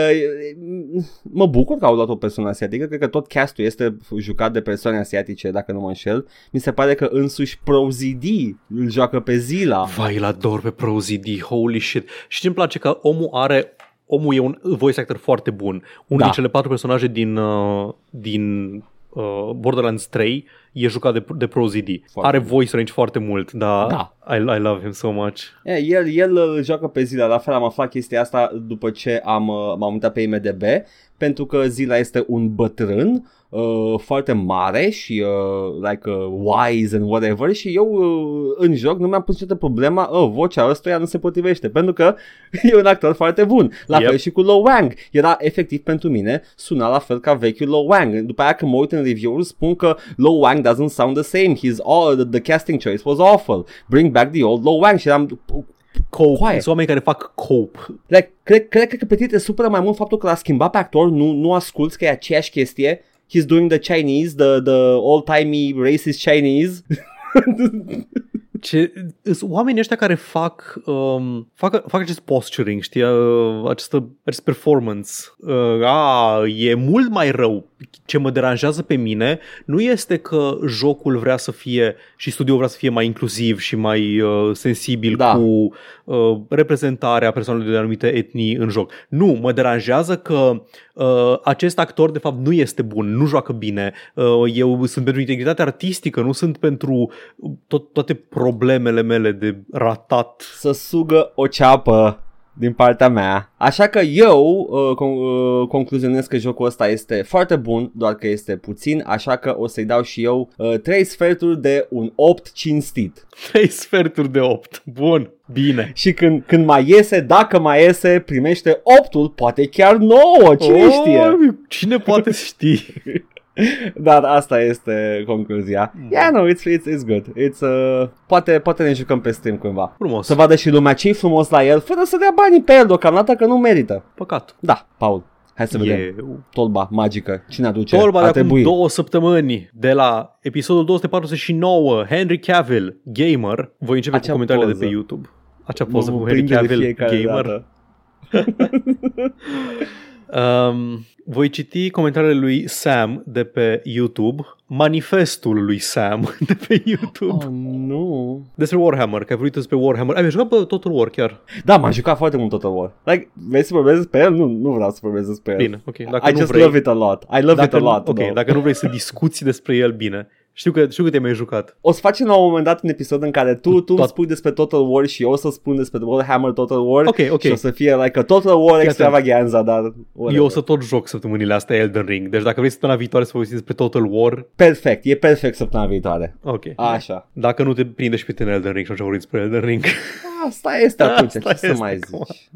mă bucur că au luat o persoană asiatică. Cred că tot castul este jucat de persoane asiatice, dacă nu mă înșel. Mi se pare că însuși Prozidi îl joacă pe Zila. Vai, la ador pe ProZD, holy shit. Și ce-mi place că omul are omul e un voice actor foarte bun. Unul Da. din cele patru personaje din, uh, din uh, Borderlands 3 e jucat de, de ProZD. Foarte Are bun. voice range foarte mult, dar Da. I, I love him so much. E, el, el îl joacă pe Zila, la fel am aflat chestia asta după ce am, uh, m-am uitat pe IMDB, pentru că Zila este un bătrân uh, foarte mare și uh, like uh, wise and whatever și eu uh, în joc nu mi-am pus niciodată problema, oh, vocea ăstuia nu se potrivește, pentru că <laughs> e un actor foarte bun. La Yep. fel și cu Lo Wang. Era efectiv pentru mine, suna la fel ca vechiul Lo Wang. După aia când mă uit în review-uri spun că Lo Wang doesn't sound the same. He's all, the, the casting choice was awful. Bring back the old Lo Wang. Și eram, cope. Coaie. Sunt oameni care fac cope. Like, cred, cred, cred că pe tine te supără mai mult faptul că l-a schimbat pe actor, nu, nu asculti că e aceeași chestie. He's doing the Chinese, the, the old-timey racist Chinese. <laughs> Ce, sunt oamenii ăștia care fac, um, fac, fac acest posturing, știi, uh, această, acest performance. Uh, a, e mult mai rău. Ce mă deranjează pe mine nu este că jocul vrea să fie și studioul vrea să fie mai inclusiv și mai uh, sensibil Da. cu uh, reprezentarea persoanelor de anumite etnii în joc. Nu, mă deranjează că uh, acest actor de fapt nu este bun, nu joacă bine. Uh, eu sunt pentru integritate artistică, nu sunt pentru tot, toate problemele mele de ratat. să sugă o ceapă din partea mea. Așa că eu uh, con- uh, concluzionez că jocul ăsta este foarte bun, doar că este puțin, așa că o să-i dau și eu uh, 3 sferturi de un 8 cinstit. 3 sferturi de 8. Bun, bine. Și când, când mai iese, dacă mai iese, primește 8-ul, poate chiar 9, cine știe? Oh, Cine poate ști? <laughs> Dar asta este concluzia. Yeah, no, it's, it's, it's good. It's, uh, poate, poate ne jucăm pe stream cândva. Frumos. Să vadă și lumea ce frumos la el, fără să dea banii pe el deocamdată, că nu merită. Păcat. Da, Paul, hai să vedem. Eu. Tolba magică. Cine aduce? Torba de Ar acum trebui. două săptămâni de la episodul 249, Henry Cavill, gamer. Voi începe Acea cu comentariile poză. de pe YouTube. Acea poză Mă cu Henry prinde de Cavill, fiecare gamer. <laughs> dată. Um, voi citi comentariile lui Sam de pe YouTube, manifestul lui Sam <laughs> de pe YouTube. Oh, nu. Despre Warhammer, că ai vorbit despre Warhammer. Ai mai jucat pe Total War chiar? Da, m-a jucat foarte mult Total War. Like, vrei să vorbesc despre el? Nu, nu vreau să vorbesc despre el. Bine, ok. Dacă I nu just vrei, love it a lot. I love dacă, it a lot. ok, though. dacă nu vrei să discuți despre el, bine. Știu că, știu că te-ai mai jucat. O să facem la un moment dat un episod în care tu, tu îmi Tot- spui despre Total War și eu o să spun despre Warhammer Total War Ok, ok. și o să fie like a Total War atent. extravaganza, dar whatever. Eu o să tot joc săptămânile astea Elden Ring. Deci dacă vrei săptămâna viitoare să vorbiți despre Total War, Perfect, e perfect săptămâna viitoare. ok. Așa. Dacă nu te prinde și pe tine Elden Ring și atunci vorbim despre Elden Ring. Asta este <laughs> atunci, Asta ce să este, mai come on. zici?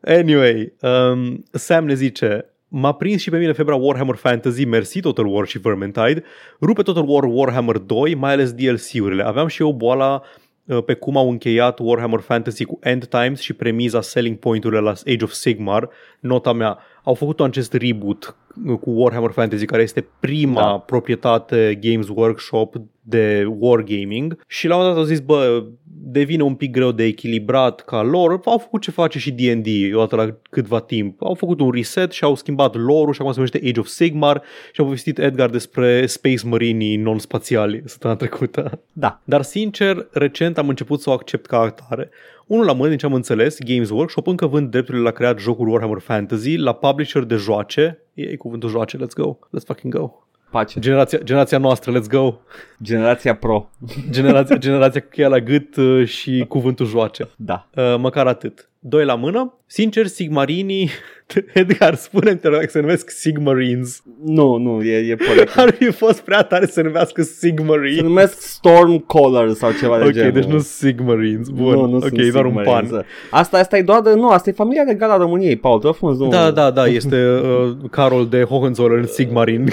Anyway, um, Sam ne zice M-a prins și pe mine febra Warhammer Fantasy, mersi Total War și Vermintide, rupe Total War Warhammer 2, mai ales DLC-urile. Aveam și eu boala uh, pe cum au încheiat Warhammer Fantasy cu End Times și premiza selling point-urile la Age of Sigmar, nota mea. Au făcut acest reboot uh, cu Warhammer Fantasy, care este prima Da. proprietate Games Workshop de wargaming și la un moment dat au zis, bă, devine un pic greu de echilibrat ca lor. Au făcut ce face și D&D odată la câtva timp. Au făcut un reset și au schimbat lore-ul și acum se numește Age of Sigmar și au povestit Edgar despre Space Marinii non-spațiali săptămâna trecută. Da. Dar sincer, recent am început să o accept ca atare. Unul la mână, din ce am înțeles, Games Workshop încă vând drepturile la creat jocuri Warhammer Fantasy la publisher de joace. E cuvântul joace, let's go, let's fucking go. Pace. Generația, generația noastră, let's go. Generația Pro. Generația, generația cu cheia la gât uh, și cuvântul joace. Da. Uh, măcar atât. Doi la mână. Sincer, Sigmarinii... <laughs> Edgar, spune-mi, te rog, să se numesc Sigmarines. Nu, nu, e, e corect. <laughs> Ar fi fost prea tare să se numească Se Sigmarines. numesc Stormcaller sau ceva de Ok, genul. deci nu Sigmarines. Bun, Nu, nu ok, sunt e doar un Sigmarines. pan. Asta, asta e doar de, nu, asta e familia regală a României, Paul, te rog frumos, nu. Da, da, da, este uh, Carol de Hohenzollern <laughs> Sigmarin.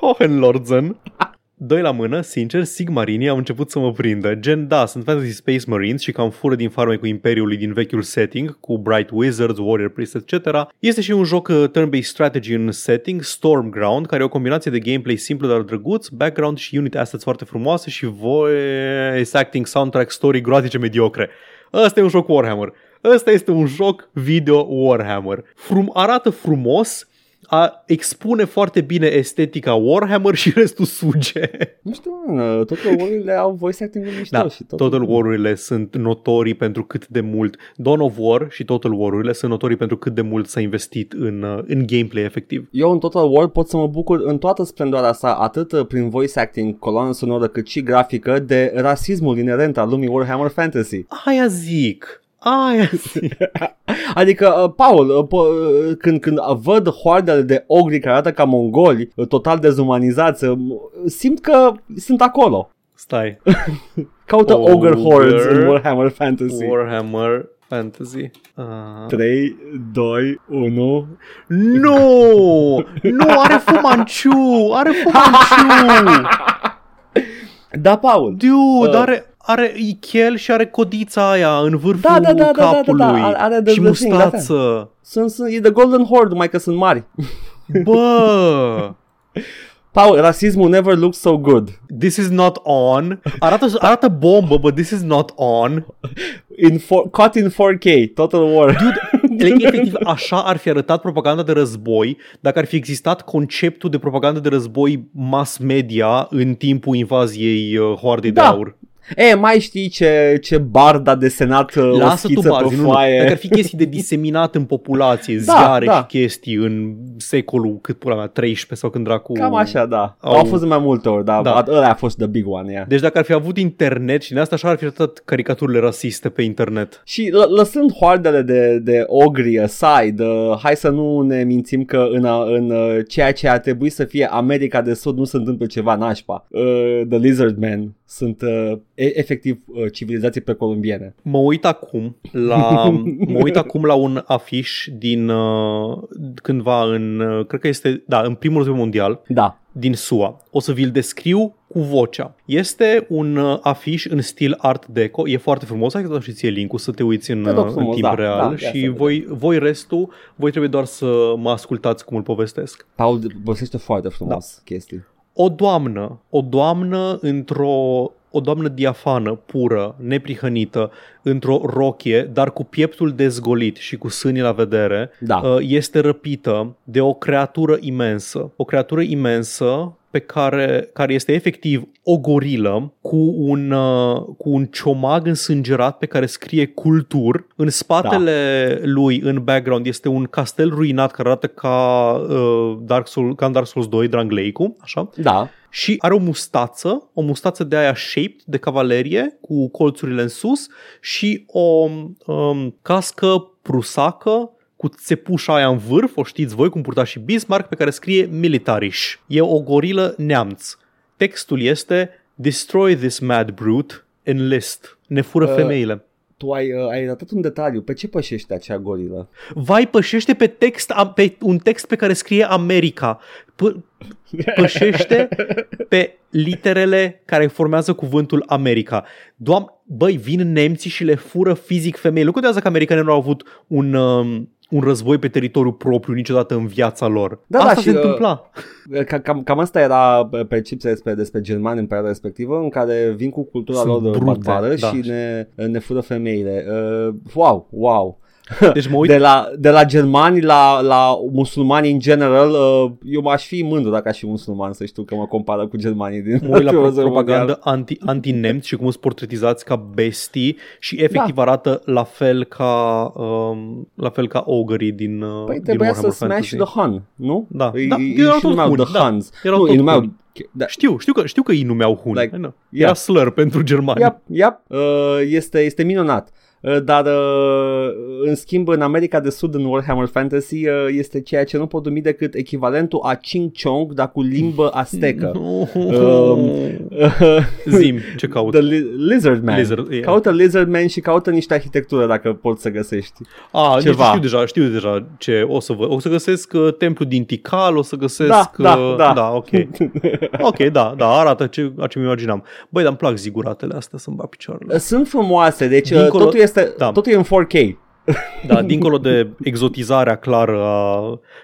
Hohenlordsen. Doi la mână, sincer, Sigmarinii au început să mă prindă. Gen, da, sunt Fantasy Space Marines și cam fură din farme cu Imperiului din vechiul setting, cu Bright Wizards, Warrior Priest, etc. Este și un joc uh, turn-based strategy în setting, Stormground, care e o combinație de gameplay simplu dar drăguț, background și unit assets foarte frumoase și voice acting, soundtrack, story groaznice mediocre. Ăsta e un joc Warhammer. Ăsta este un joc video Warhammer. Frum, arată frumos, a, expune foarte bine estetica Warhammer și restul suge. Nu știu, mă, toate orile au voice acting mișto Da, și tot. Total War-urile sunt notorii pentru cât de mult. Dawn of War și Total War-urile sunt notorii pentru cât de mult s-a investit în, uh, în gameplay efectiv. Eu în Total War pot să mă bucur în toată splendoarea sa, atât uh, prin voice acting, coloană sonoră, cât și grafică, de rasismul inerent al lumii Warhammer Fantasy. Aia zic! Aia <laughs> zic! Adică, uh, Paul, uh, po- uh, când, când văd hoardele de ogri care arată ca mongoli, uh, total dezumanizați, uh, simt că sunt acolo. Stai. <laughs> Caută Ogre. Ogre Hordes în Warhammer Fantasy. Warhammer Fantasy. Uh... 3, 2, 1 Nu! Nu, are Fumanciu! Are Fumanciu! <laughs> Da, Paul. Dude, Uh. are, are chel și are codița aia în vârful Da, da, da, da, da, da, capului da, are- are the- și the thing, mustață. Sunt, sunt, e The Golden Horde, mai că sunt mari. Bă, <laughs> Paul, rasismul never looks so good. this is not on. Arată, arată bombă, but this is not on. In for, caught in 4K, Total War. Like, <laughs> efectiv, așa ar fi arătat propaganda de război dacă ar fi existat conceptul de propagandă de război mass media în timpul invaziei uh, Hoardei Da. de Aur. E, mai știi ce, ce bard a desenat uh, o Lasă tu schiță pe barzi, nu, nu. foaie? Dacă ar fi chestii de diseminat în populație, <laughs> Da, ziare da. și chestii în secolul, cât pula mea, 13 sau când dracu... Cam așa, da. Au- Au fost de mai multe ori, dar Da. da. ăla a fost the big one, yeah. Deci dacă ar fi avut internet și din asta așa ar fi arătat caricaturile rasiste pe internet. Și lă- lăsând hoardele de, de ogri aside, uh, hai să nu ne mințim că în, a- în uh, ceea ce ar trebui să fie America de Sud nu se întâmplă ceva nașpa. Uh, the Lizard Men sunt uh, e- efectiv uh, civilizații precolumbiene. Mă uit acum la <laughs> mă uit acum la un afiș din uh, cândva în uh, cred că este da, în primul război mondial Da. din SUA. O să vi-l descriu cu vocea. Este un uh, afiș în stil art deco, e foarte frumos, hai să dau și ție link să te uiți în, Te rog uh, în frumos, timp da, real da, ia și să voi, voi restul, voi trebuie doar să mă ascultați cum îl povestesc. Paul vorbește foarte frumos da. chestii. O doamnă, o doamnă într-o o doamnă diafană, pură, neprihănită, într-o rochie, dar cu pieptul dezgolit și cu sânii la vedere, Da. uh, este răpită de o creatură imensă. O creatură imensă pe care, care este efectiv o gorilă cu un, uh, cu un ciomag însângerat pe care scrie cultur. În spatele da. lui, în background, este un castel ruinat care arată ca, uh, Dark Souls, ca în Dark Souls 2, Drangleicu, așa. Da. Și are o mustață, o mustață de aia shaped de cavalerie, cu colțurile în sus și o um, cască prusacă cu țepușa aia în vârf, o știți voi cum purta și Bismarck, pe care scrie Militarish. E o gorilă neamț. Textul este Destroy this mad brute, enlist. Ne fură Uh, femeile. Tu ai, uh, ai ratat un detaliu. Pe ce pășește acea gorilă? Vai, pășește pe, text, am- pe un text pe care scrie America. P- pășește pe literele care formează cuvântul America. Doam, băi, vin nemții și le fură fizic femeile. Nu contează că americanii nu au avut un, um, un război pe teritoriu propriu niciodată în viața lor. Da, da, Asta și, se uh, întâmpla. Ca- Cam, cam asta era percepția despre, despre germani în perioada respectivă, în care vin cu cultura Sunt lor brute, barbară da. și ne, ne fură femeile. Uh, wow, wow. <laughs> Deci mă uit De la, de la germani la, la musulmani în general, uh, eu m-aș fi mândru dacă aș fi musulman, să știu că mă compară cu germanii din mă uit la primul <laughs> pro- război propagandă mondial. anti, anti-nemți și cum sunt portretizați ca bestii și efectiv da. arată la fel ca um, la fel ca ogării din, uh, Păi din trebuia să Warhammer smash Fantasy. the Hun, nu? Da, Îi, da, îi, erau și toți numeau buni, The da. Huns. Erau nu, toți îi numeau, buni. da, Știu, știu că, știu că îi numeau Hun. Like, Like, Era yeah. slur pentru germani. Yep, yep. Uh, este, este minunat. Uh, Dar uh, în schimb în America de Sud în Warhammer Fantasy uh, este ceea ce nu pot numi decât echivalentul a Ching Chong dar cu limbă aztecă. Um, <laughs> <laughs> Zim, ce caut? The li- Lizard Man. Lizard, yeah. Caută Lizard Man și caută niște arhitectură dacă poți să găsești. A, ceva. ceva. știu deja, știu deja ce o să vă, o să găsesc uh, templu din Tikal, o să găsesc Da, da, uh, da. da, ok. <laughs> ok, da, da, arată ce, a ce mi imaginam. Băi, dar îmi plac ziguratele astea să-mi bag picioarele. Sunt frumoase, deci uh, Dincolo- totul, este, da. totul e în 4K. Da, dincolo de exotizarea clară a...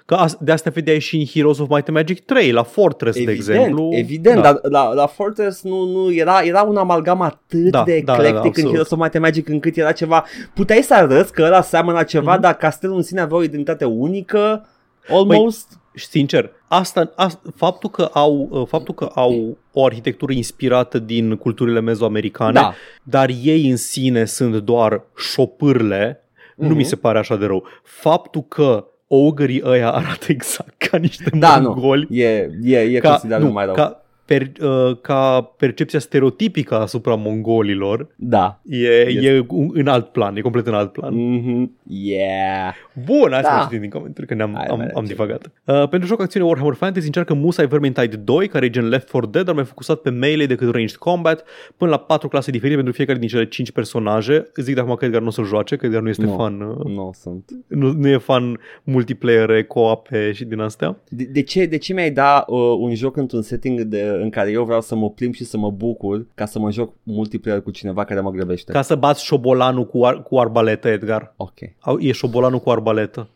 Că as- de asta vedeai și în Heroes of Might and Magic 3, la Fortress, Evident, de exemplu. evident, da. dar la, la Fortress nu, nu era, era un amalgam atât Da, de da, da, da, eclectic în absolut. Heroes of Might and Magic încât era ceva, puteai să arăți că ăla seamănă ceva, Mhm. dar castelul în sine avea o identitate unică, almost. Și sincer, asta, asta faptul, că au, uh, faptul că au o arhitectură inspirată din culturile mezoamericane, da, dar ei în sine sunt doar șopârle, nu Mhm. mi se pare așa de rău. Faptul că ogării ăia arată exact ca niște da, nu, mongoli, e, e, e ca, considerabil nu, mai rău. ca, per, uh, ca percepția stereotipică asupra mongolilor, Da. e, Este. e un- în alt plan, e complet în alt plan. Mm-hmm. Yeah. Bun, hai să Da. mai citim din comentarii, că ne-am Hai, am, mai am ce- divagat. Uh, pentru joc acțiune Warhammer Fantasy încearcă Musai Vermintide 2, care e gen Left 4 Dead, dar mai focusat pe melee decât ranged combat, până la patru clase diferite pentru fiecare din cele 5 personaje. Zic de acum că Edgar nu o să joace, că Edgar nu este Nu. fan, uh, Nu sunt. nu, nu e fan multiplayer, co-op și din astea. De, de, ce, de ce mi-ai da uh, un joc într-un setting de în care eu vreau să mă plimb și să mă bucur ca să mă joc multiplayer cu cineva care mă grăbește. Ca să bați șobolanul cu, ar- cu arbaletă, Edgar. Ok. Au- E șobolanul cu arbaletă.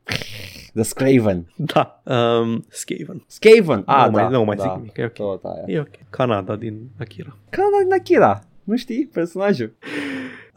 The Scraven. Da. Um, Skaven. Skaven. Ah, Nu da. mai- nu mai da. zic nimic, e ok. Tot aia. E ok. Canada din Akira. Canada din Akira. Nu știi personajul?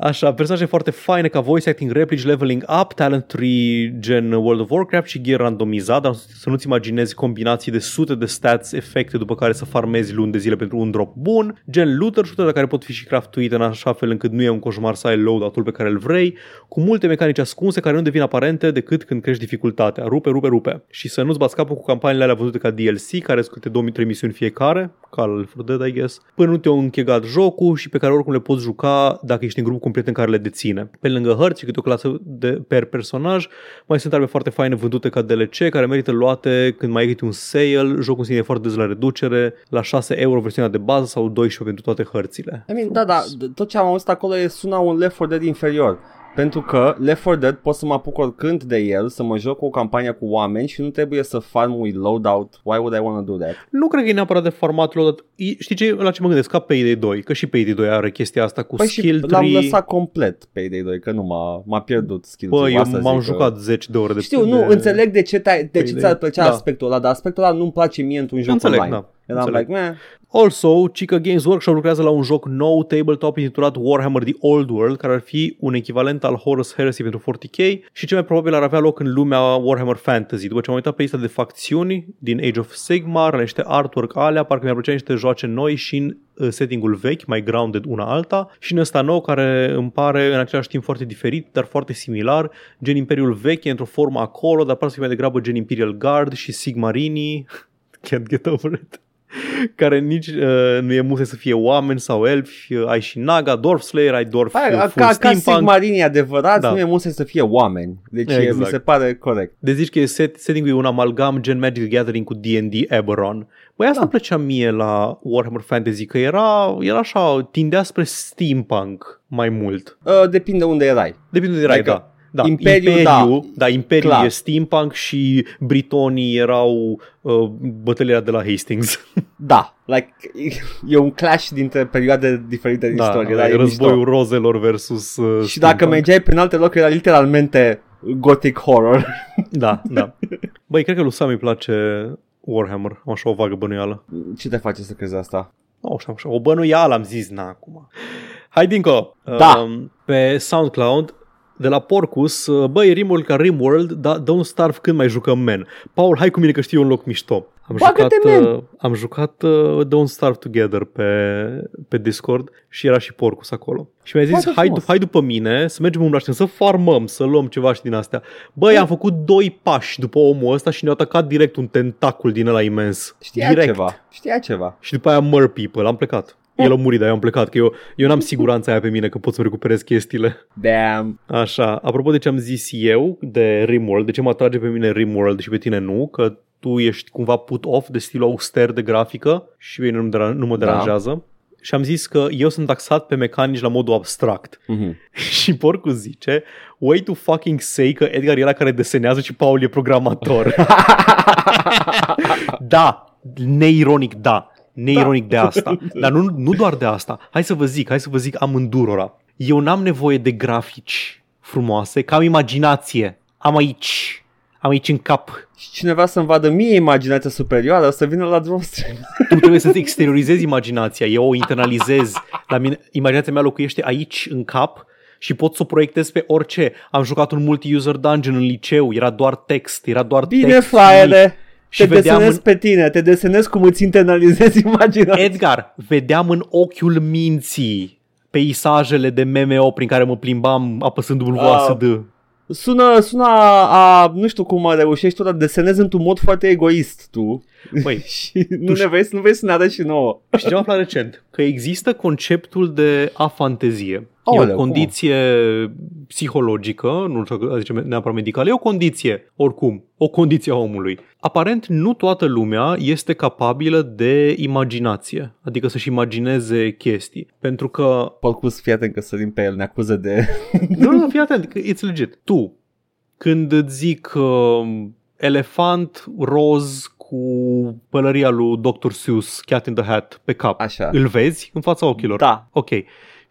Așa, personaje foarte faine ca voice acting, replici, leveling up, talent tree gen World of Warcraft și gear randomizat, dar să nu-ți imaginezi combinații de sute de stats, efecte după care să farmezi luni de zile pentru un drop bun, gen looter shooter care pot fi și craftuite în așa fel încât nu e un coșmar să ai loadout-ul pe care îl vrei, cu multe mecanici ascunse care nu devin aparente decât când crești dificultatea. Rupe, rupe, rupe. Și să nu-ți bați capul cu campaniile alea văzute ca DLC, care sunt câte 2-3 misiuni fiecare, ca al Left 4 Dead, I guess, până nu te-au închegat jocul și pe care oricum le poți juca dacă ești în grup cu un prieten care le deține. Pe lângă hărți și câte o clasă de, per personaj, mai sunt arme foarte faine vândute ca DLC care merită luate când mai ai câte un sale, jocul în sine e foarte des la reducere, la 6 euro versiunea de bază sau 12 pentru toate hărțile. I mean, da, da, d- tot ce am auzit acolo e suna un Left 4 Dead inferior. Pentru că Left 4 Dead pot să mă apuc oricând de el, să mă joc cu o campanie cu oameni și nu trebuie să farm with loadout. Why would I want to do that? Nu cred că e neapărat de format loadout. E- Știi ce, la ce mă gândesc? Ca Payday 2, că și Payday 2 are chestia asta cu Păi skill și tree. l-am lăsat complet pe Day 2, că nu m-a, m-a pierdut skill Bă, eu Asta m-am zic că- jucat 10 de ore de Știu, nu, de... înțeleg de ce, te de ce Payday. ți-ar plăcea Da. aspectul ăla, dar aspectul ăla nu-mi place mie într-un joc Înțeleg, online. da. Eram Înțeleg. like, meh, Also, Chica Games Workshop lucrează la un joc nou tabletop intitulat Warhammer The Old World, care ar fi un echivalent al Horus Heresy pentru 40k și ce mai probabil ar avea loc în lumea Warhammer Fantasy. După ce am uitat pe lista de facțiuni din Age of Sigmar, la niște artwork alea, parcă mi-ar plăcea niște joace noi și în uh, settingul vechi, mai grounded una alta, și în ăsta nou, care îmi pare în același timp foarte diferit, dar foarte similar, gen Imperiul vechi e într-o formă acolo, dar pare să fie mai degrabă gen Imperial Guard și Sigmarini. <laughs> Can't get over it care nici uh, nu e musai să fie oameni sau elfi, uh, ai și Naga, Dwarf Slayer, ai Dwarf Hai, uh, ca, full ca steampunk. Sigmarini adevărat, Da. nu e musai să fie oameni. Deci Exact. e, mi se pare corect. De zici că e set, setting-ul e un amalgam gen Magic the Gathering cu D&D Eberron. Băi, asta Da. îmi plăcea mie la Warhammer Fantasy, că era, era așa, tindea spre steampunk mai mult. Uh, depinde unde erai. Depinde de erai, Adică da. Da, Imperiul, Imperiul, da. da, Imperiul Clar. e steampunk și britonii erau uh, bătălia de la Hastings. <laughs> Da, like, e un clash dintre perioade diferite din da, istorie. like Da, e războiul mișto. rozelor versus uh, Și dacă steampunk. mergeai prin alte locuri, era literalmente gothic horror. Da, <laughs> da. Băi, cred că lui Sam îi place Warhammer. Am așa o vagă bănuială. Ce te face să crezi asta? Nu, așa, așa. O bănuială am zis, na, acum. Hai, Dinco. Da. Um, pe SoundCloud, de la Porcus, uh, băi, Rimworld ca Rimworld, dar Don't Starve când mai jucăm Man. Paul, hai cu mine că știu un loc mișto. Am Bagă-te, jucat, man! uh, am jucat uh, Don't Starve Together pe, pe Discord și era și Porcus acolo. Și mi-a zis, Foarte hai, frumos. hai după mine, să mergem în Braștin, să farmăm, să luăm ceva și din astea. Băi, am făcut doi pași după omul ăsta și ne-a atacat direct un tentacul din ăla imens. Știa direct. ceva. Știa ceva. Și după aia Mer People, am plecat. El a murit, dar eu am plecat, că eu, eu n-am siguranța aia pe mine că pot să recuperez chestiile. Damn. Așa, apropo de ce am zis eu de Rimworld, de ce mă atrage pe mine Rimworld și pe tine nu, că tu ești cumva put off de stilul auster de grafică și mie nu, mă deran- nu mă Da. deranjează. Și am zis că eu sunt taxat pe mecanici la modul abstract. Mhm. <laughs> Și porcul zice, way to fucking say că Edgar e la care desenează și Paul e programator. <laughs> da, neironic da. Neironic de asta. <laughs> Dar nu, nu doar de asta. Hai să vă zic, hai să vă zic amândurora. Eu n-am nevoie de grafici frumoase, că am imaginație. Am aici. Am aici în cap. Și cineva să-mi vadă mie imaginația superioară, o să vină la drum Tu trebuie să-ți exteriorizezi imaginația. Eu o internalizez. La mine, imaginația mea locuiește aici, în cap, și pot să o proiectez pe orice. Am jucat un multi-user dungeon în liceu, era doar text, era doar Bine, text. fraiere! Și te vedeam desenez în- pe tine, te desenez cum îți internalizezi <laughs> imaginația. Edgar, vedeam în ochiul minții peisajele de MMO prin care mă plimbam apăsând WASD. Sună, sună a, a, nu știu cum reușești tu, dar desenezi într-un mod foarte egoist tu. Băi, <laughs> și nu ne vei, nu vei să ne arăți și nouă. <laughs> Și ce am aflat recent? Că există conceptul de afantezie. e Aoleu, o condiție psihologică, nu știu că zicem neapărat medicală, e o condiție, oricum, o condiție a omului. Aparent, nu toată lumea este capabilă de imaginație, adică să-și imagineze chestii. Pentru că, Porcus, fii atent că sărim pe el, ne acuză de... <laughs> nu, nu, fii atent, că it's legit. Tu, când îți zic uh, elefant roz cu cu pălăria lui Dr. Seuss, Cat in the Hat, pe cap. Așa. Îl vezi în fața ochilor? Da. Ok.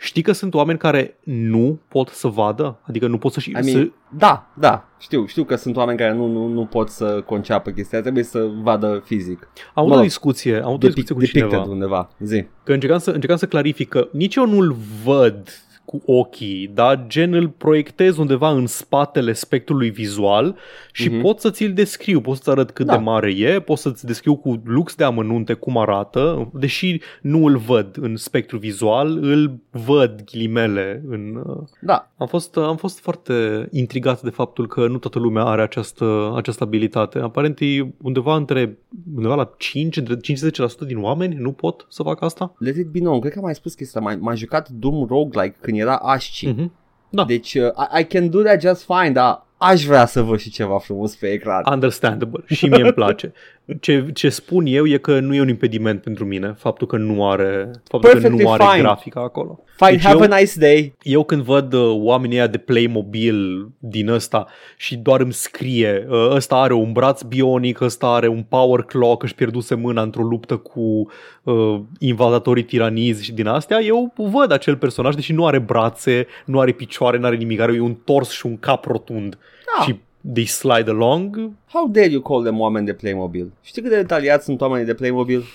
Știi că sunt oameni care nu pot să vadă? Adică nu pot să-și... Și mean, să... Da, da, știu, știu că sunt oameni care nu, nu, nu pot să conceapă chestia, trebuie să vadă fizic. Am avut mă o rog, discuție, am avut o De, discuție cu depicted cineva. undeva, zi. Că încercam să, încercam să clarific că nici eu nu-l văd cu ochii, dar gen îl proiectez undeva în spatele spectrului vizual și Mhm. pot să ți-l descriu, pot să-ți arăt cât Da. de mare e, pot să-ți descriu cu lux de amănunte cum arată, deși nu îl văd în spectru vizual, îl văd ghilimele în... uh, Da, Am fost, am fost foarte intrigat de faptul că nu toată lumea are această, această abilitate. Aparent e undeva între undeva la 5, între 5-10% din oameni nu pot să facă asta. let it be known, cred că am mai spus chestia, m-a, m-a jucat Doom roguelike când era Asci. Mhm. Da. Deci uh, I, I can do that just fine, dar aș vrea să văd și ceva frumos pe ecran. Understandable. Și mie îmi place. Ce, ce spun eu e că nu e un impediment pentru mine faptul că nu are, faptul că Perfectly nu are fine. grafica acolo. Fine, Deci have eu- a nice day. Eu când văd uh, oamenii ăia de Playmobil din ăsta și doar îmi scrie uh, ăsta are un braț bionic, ăsta are un power clock, își pierduse mâna într-o luptă cu uh, invadatorii tiranizi și din astea, eu văd acel personaj, deși nu are brațe, nu are picioare, nu are nimic, are un tors și un cap rotund. Da. Și they slide along. How dare you call them oameni de Playmobil? Știi cât de detaliați sunt oamenii de Playmobil? <laughs>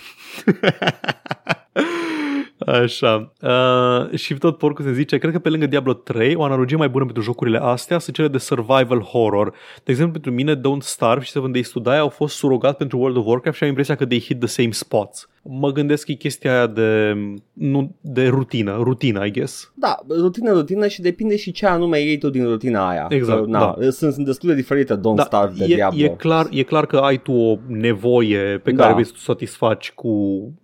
Așa. Uh, și tot porcul se zice, cred că pe lângă Diablo 3, o analogie mai bună pentru jocurile astea sunt cele de survival horror. De exemplu, pentru mine Don't Starve și Seven Days to Die au fost surogat pentru World of Warcraft și am impresia că they hit the same spots. Mă gândesc că e chestia aia de, nu, de rutină, rutină, I guess. Da, rutină, rutină și depinde și ce anume iei tu din rutina aia. Exact, Că, na, sunt, sunt destul de diferite Don't Da, Starve de e, Diablo. e, clar, e clar că ai tu o nevoie pe Da. care vrei să o satisfaci cu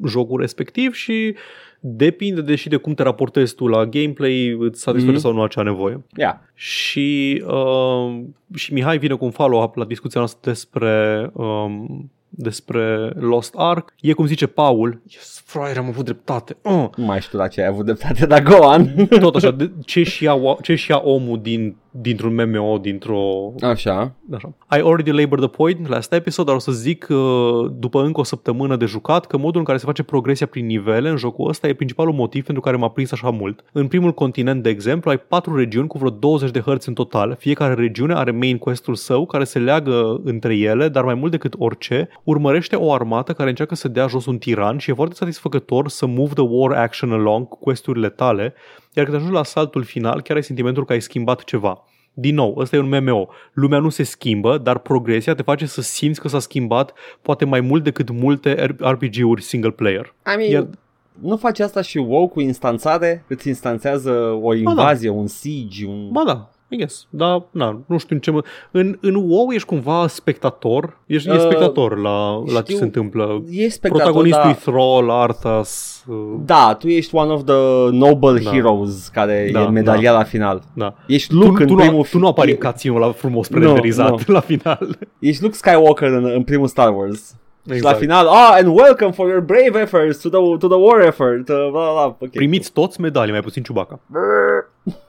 jocul respectiv și depinde de și de cum te raportezi tu la gameplay, îți satisface Mhm. sau nu acea nevoie. Yeah. Și, uh, și Mihai vine cu un follow-up la discuția noastră despre, um, despre Lost Ark. E cum zice Paul, yes, fraier, am avut dreptate. Uh, Nu mai știu la ce ai avut dreptate, dar go on. tot așa, de, ce și ia, ce și ia omul din, dintr-un MMO, dintr-o Așa. Așa. I already labored the point last episode, dar o să zic uh, după încă o săptămână de jucat că modul în care se face progresia prin nivele în jocul ăsta e principalul motiv pentru care m-a prins așa mult. În primul continent, de exemplu, ai patru regiuni cu vreo 20 de hărți în total. Fiecare regiune are main quest-ul său care se leagă între ele, dar mai mult decât orice, urmărește o armată care încearcă să dea jos un tiran și e foarte satisfăcător să move the war action along cu questurile tale, iar când ajungi la saltul final, chiar ai sentimentul că ai schimbat ceva. Din nou, ăsta e un MMO. Lumea nu se schimbă, dar progresia te face să simți că s-a schimbat poate mai mult decât multe RPG-uri single player. I mean, Iar- nu face asta și WoW cu instanțare? Îți instanțează o invazie, un siege, un... Ba da, I guess. Dar, na, nu știu în ce mă... În, în WoW ești cumva spectator? Ești Uh, uh, spectator la, la ce știu, se întâmplă. E spectator, Protagonistul dar... e Thrall, Arthas... Uh, Da, tu ești one of the noble Da. heroes care Da, e medalia la final. da. Ești Tu, Luke tu, în nu, primul tu nu apari e- în cutscene la frumos Nu, prerenderizat la final. Ești Luke Skywalker în, în primul Star Wars. Și Exact. la final, ah, and welcome for your brave efforts to the, to the war effort. Uh, bla, bla, bla. Okay. Primiți toți medalii, mai puțin Chewbacca. <laughs>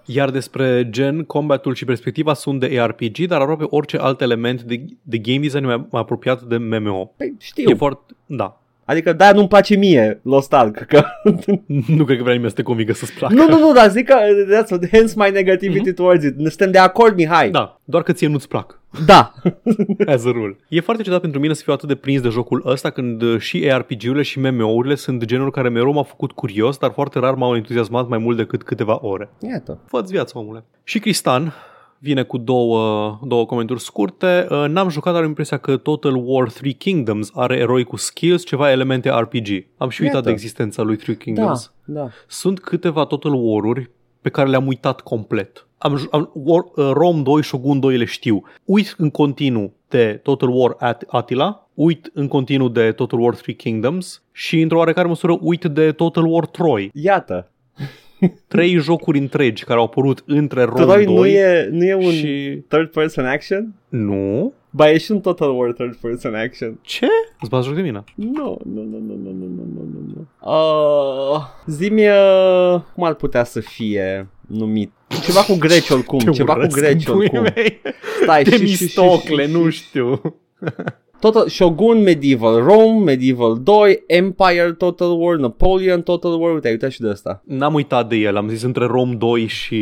Iar despre gen, combatul și perspectiva sunt de ARPG, dar aproape orice alt element de, de game design e mai, mai apropiat de MMO. Păi, știu. E foarte... Da. Adică de nu-mi place mie Lost Ark. Că... <laughs> Nu cred că vrea nimeni să te convingă să-ți placă. nu, nu, nu, dar zic că that's what, hence my negativity towards it. Suntem de acord, Mihai. Mhm. Da, doar că ție nu-ți plac. Da. <laughs> As a rule. E foarte ciudat pentru mine să fiu atât de prins de jocul ăsta când uh, și ARPG-urile și MMO-urile sunt genul care mereu m-a făcut curios, dar foarte rar m-au entuziasmat mai mult decât câteva ore. Iată. Fă-ți viața, omule. Și Cristan vine cu două, două comentarii scurte. Uh, N-am jucat, dar am impresia că Total War 3 Kingdoms are eroi cu skills, ceva elemente RPG. Am și uitat Iată. de existența lui 3 Da, Kingdoms. da. Sunt câteva Total War-uri pe care le-am uitat complet. Am, ju- am War, uh, Rom 2, Shogun 2 le știu. Uit în continuu de Total War At- Attila, uit în continuu de Total War 3 Kingdoms și într-o oarecare măsură uit de Total War Troy. Iată. Trei jocuri întregi care au apărut între Rom Troy 2 nu e, nu e un și... third person action? Nu? Ba, e și un Total War third person action. Ce? Îți bați joc de mine? Nu, nu, nu, nu, nu, nu, nu, nu, nu, nu. Uh, zi-mi uh, cum ar putea să fie numit. Ceva cu greci oricum, Te <laughs> ceva cu urăsc, greci puii oricum. mei. Stai, <laughs> și, și, și, Temistocle, și, nu și, știu. <laughs> Total, Shogun Medieval Rome, Medieval 2, Empire Total War, Napoleon Total War, uite, ai uitat și de asta. N-am uitat de el, am zis între Rome 2 și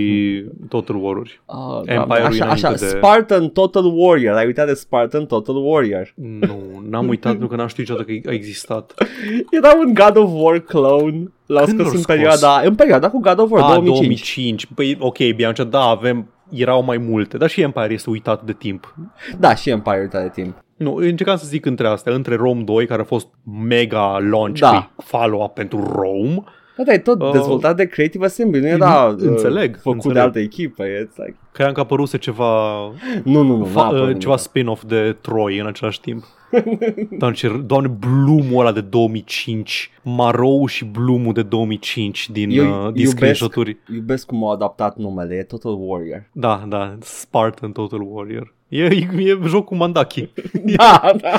Total War-uri. Ah, Empire-ul așa, așa, înainte de- Spartan Total Warrior, ai uitat de Spartan Total Warrior. Nu, n-am uitat pentru că n-am știut niciodată că a existat. <laughs> Era un God of War clone. L-au Când scos l-au în scos? perioada, în perioada cu God of War Ah, 2005. 2005. Păi, ok, Bianca, da, avem, erau mai multe, dar și Empire este uitat de timp. Da, și Empire uitat de timp. Nu, încercam să zic între astea, între Rome 2, care a fost mega launch, Da. da. follow-up pentru Rome, Da, dar e tot Oh. dezvoltat de Creative Assembly, nu era uh, Înțeleg, făcut înțeleg. de altă echipă. It's like... credeam că a apăruse ceva, Nu, nu, nu. fa- n-a apărut uh, ceva nimic. spin-off de Troy în același timp. <laughs> doamne, ce, doamne, Bloom-ul ăla de 2005, Marou și Bloom-ul de 2005 din, Eu uh, din iubesc, screenshot-uri. iubesc cum au adaptat numele, e Total Warrior. Da, da, Spartan Total Warrior. E, e, e joc cu Mandaki. <laughs> Da, da.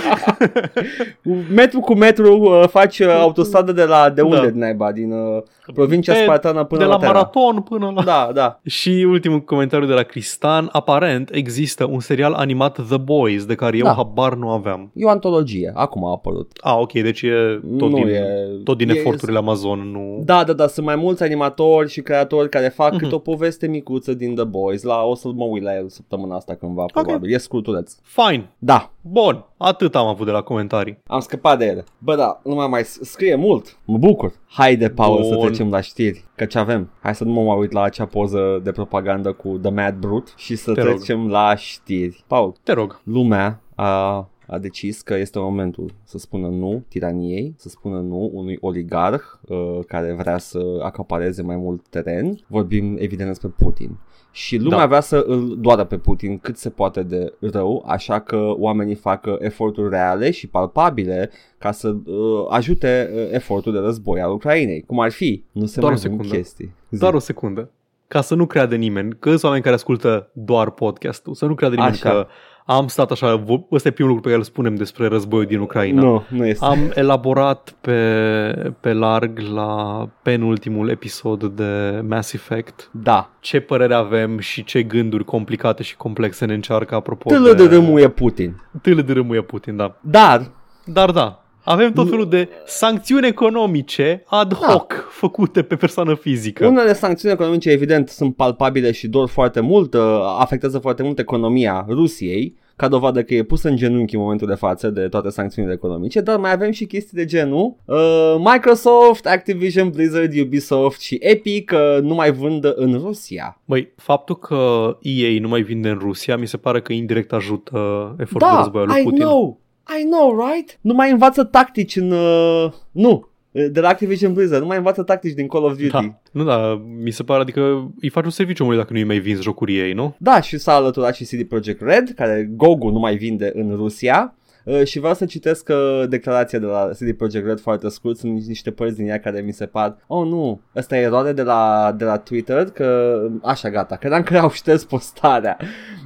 metru cu metru uh, faci uh, autostradă de la de unde Da. din naiba, din uh, provincia De- spartană până de la Terra. maraton până la... Da, da. Și ultimul comentariu de la Cristan, aparent există un serial animat The Boys, de care eu Da. habar nu aveam. E o antologie, acum a apărut. Ah, ok, deci e tot Nu din, e- tot din e- eforturile Amazon, nu... Da, da, da, sunt mai mulți animatori și creatori care fac Mhm. câte o poveste micuță din The Boys. La, o să mă uit la el săptămâna asta cândva, probabil. E scurtuleț. Fine, Da, bun, atât am avut de la comentarii. am scăpat de ele. Bă, da, nu mai mai scrie mult. Mă bucur. Haide, Paul, să Bun. trecem la știri. Că ce avem? Hai să nu mă mai uit la acea poză de propagandă cu The Mad Brute și să Te rog. trecem la știri. Paul, Te rog. lumea a, a decis că este momentul să spună nu tiraniei, să spună nu unui oligarh uh, care vrea să acapareze mai mult teren. Vorbim evident despre Putin. Și lumea Da. vrea să îl doară pe Putin cât se poate de rău, așa că oamenii fac uh, eforturi reale și palpabile ca să uh, ajute uh, efortul de război al Ucrainei. Cum ar fi? Nu se Doar mai o vând secundă. chestii. Zi. Doar o secundă. Ca să nu creadă nimeni, că sunt oameni care ascultă doar podcastul, să nu creadă nimeni Așa. că am stat așa, vo- ăsta e primul lucru pe care îl spunem despre războiul din Ucraina. Nu, nu este. Am elaborat pe, pe larg la penultimul episod de Mass Effect Da. ce părere avem și ce gânduri complicate și complexe ne încearcă apropo Tâlă de râmuie Putin. Tâlă de râmuie Putin, da. Dar Dar da, avem tot felul de sancțiuni economice ad Da. hoc făcute pe persoană fizică. Unele sancțiuni economice, evident, sunt palpabile și dor foarte mult, uh, afectează foarte mult economia Rusiei, ca dovadă că e pusă în genunchi în momentul de față de toate sancțiunile economice, dar mai avem și chestii de genul uh, Microsoft, Activision, Blizzard, Ubisoft și Epic uh, nu mai vând în Rusia. Băi, faptul că EA nu mai vinde în Rusia, mi se pare că indirect ajută efortul de Da, război al lui I Putin. know, I know, right? Nu mai învață tactici în... Uh, nu, de la Activision Blizzard, nu mai învață tactici din Call of Duty. Da. Nu, da, mi se pare, adică îi faci un serviciu omului dacă nu îi mai vinzi jocuri ei, nu? Da, și s-a alăturat și CD Projekt Red, care Gogu nu mai vinde în Rusia. Uh, și vreau să citesc uh, declarația de la CD Projekt Red foarte scurt, sunt niște părți din ea care mi se par, oh nu, asta e eroare de la, de la Twitter, că așa gata, credeam că au șters postarea.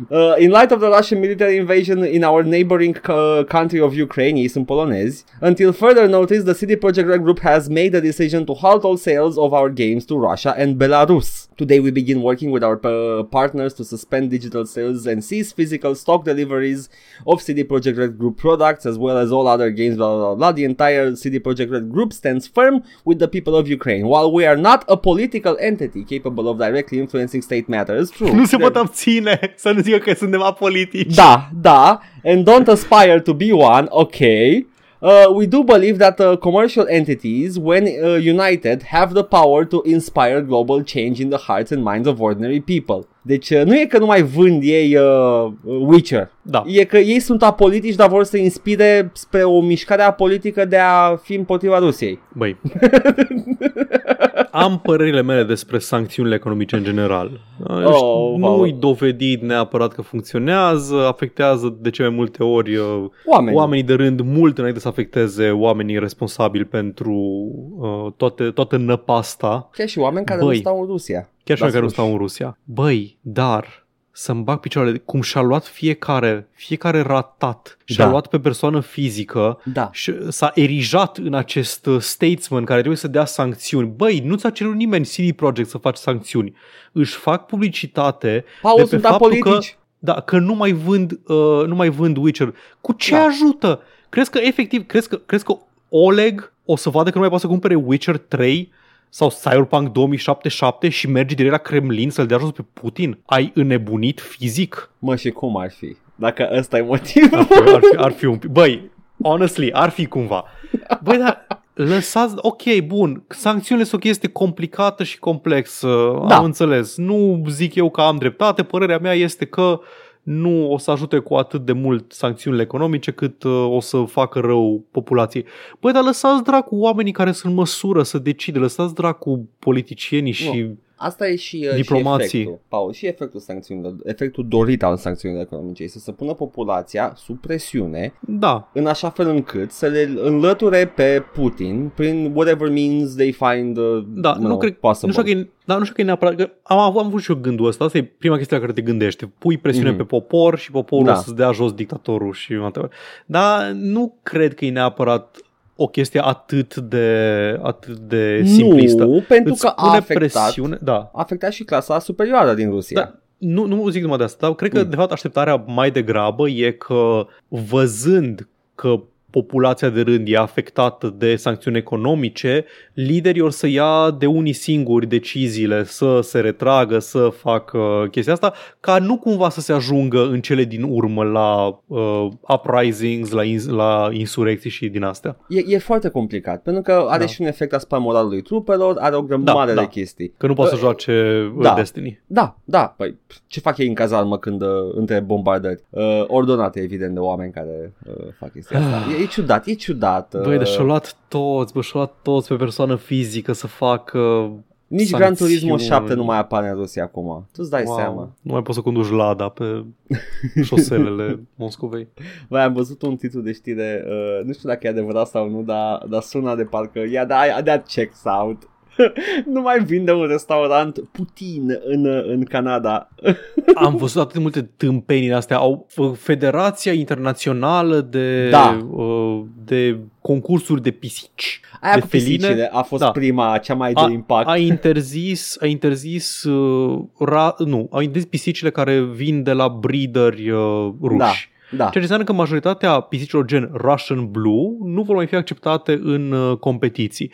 Uh, in light of the Russian military invasion in our neighboring uh, country of Ukraine, ei sunt polonezi, until further notice, the CD Projekt Red group has made the decision to halt all sales of our games to Russia and Belarus. Today we begin working with our uh, partners to suspend digital sales and cease physical stock deliveries of CD Projekt Red Group products as well as all other games, blah, blah, blah. The entire CD Projekt Red Group stands firm with the people of Ukraine. While we are not a political entity capable of directly influencing state matters, true. Nu se pot abține să nu zică că suntem apolitici. da, da, and don't aspire to be one, okay. Uh, we do believe that uh, commercial entities, when uh, united, have the power to inspire global change in the hearts and minds of ordinary people. Deci uh, nu e că nu mai vând ei uh, Witcher. Da. E că ei sunt apolitici, dar vor să inspire spre o mișcare apolitică de a fi împotriva Rusiei. Băi, <laughs> am părerile mele despre sancțiunile economice în general. Oh, Nu-i wow. dovedit neapărat că funcționează, afectează de cele mai multe ori uh, Oameni. oamenii de rând mult înainte să afecteze oamenii responsabili pentru uh, toate, toată năpasta, Chiar și oameni care Băi. nu stau în Rusia. Chiar și Da, dacă nu spus. stau în Rusia. Băi, dar să-mi bag picioarele, cum și-a luat fiecare, fiecare ratat, și-a Da. luat pe persoană fizică Da. și s-a erijat în acest uh, statesman care trebuie să dea sancțiuni. Băi, nu ți-a cerut nimeni CD Projekt să faci sancțiuni. Își fac publicitate Paul, de pe sunt faptul apolitici. că da, că nu mai vând, uh, nu mai vând Witcher. Cu ce Da. ajută? Crezi că efectiv, crezi că, crezi că Oleg o să vadă că nu mai poate să cumpere Witcher 3 sau Cyberpunk 2077 și merge direct la Kremlin să-l dea jos pe Putin? Ai înnebunit fizic? Mă, și cum ar fi? Dacă ăsta e motivul. Ar fi, ar fi, ar fi un pic. Băi, honestly, ar fi cumva. Băi, dar lăsați, ok, bun, sancțiunile sunt o chestie complicată și complexă, Da. am înțeles. Nu zic eu că am dreptate, părerea mea este că nu o să ajute cu atât de mult sancțiunile economice cât uh, o să facă rău populației. Băi, dar lăsați dracu oamenii care sunt în măsură să decide, lăsați dracu politicienii și... Asta e și, uh, Diplomații. și efectul, Paul, și efectul sancțiunilor, efectul dorit al sancțiunilor economice este să pună populația sub presiune Da, în așa fel încât să le înlăture pe Putin prin whatever means they find uh, Da, you nu, know, cred, possible. nu știu că e, da, nu știu că e neapărat, că am, avut- am avut și eu gândul ăsta, asta e prima chestie la care te gândești, pui presiune Mhm. pe popor și poporul Da. să-ți dea jos dictatorul și dar nu cred că e neapărat o chestie atât de, atât de simplistă. Nu, pentru Îți că a pune afectat, presiune, da, a afectat și clasa superioară din Rusia. Da, nu, nu zic numai de asta, dar cred că, Mm. de fapt, așteptarea mai degrabă e că, văzând că populația de rând e afectată de sancțiuni economice, liderii or să ia de unii singuri deciziile să se retragă, să facă chestia asta, ca nu cumva să se ajungă în cele din urmă la uh, uprisings, la, ins- la insurecții și din astea. E, e foarte complicat, pentru că are Da. și un efect asupra moralului trupelor, are o grămadă Da, de da. chestii. Că nu poate să Uh, joace uh, da. Destiny. Da, da, păi ce fac ei în cazarmă când uh, între bombardări? Uh, ordonate, evident, de oameni care uh, fac chestia asta. <sighs> E, e ciudat, e ciudat. Uh, Băi, deci și-au luat toți, bă, și-au luat toți pe persoană fizică să facă nici Gran sancțiuni. Turismo 7 nu mai apare în Rusia acum. Tu îți dai Wow. seama. Nu mai poți să conduci Lada pe <laughs> șoselele Moscovei. Băi, am văzut un titlu de știre, uh, nu știu dacă e adevărat sau nu, dar, dar sună de parcă, ia da, ia da, checks out. <laughs> nu mai vinde un restaurant Putin în, în Canada. <laughs> Am văzut atât de multe tâmpenii din astea. Au f- Federația Internațională de, Da. uh, de concursuri de pisici. Aia De cu feline? pisicile a fost Da. prima, cea mai A, de impact. a interzis, a interzis, uh, ra, nu, a interzis pisicile care vin de la breederi uh, ruși. Da. Da. Ceea ce înseamnă că majoritatea pisicilor gen Russian Blue nu vor mai fi acceptate în uh, competiții.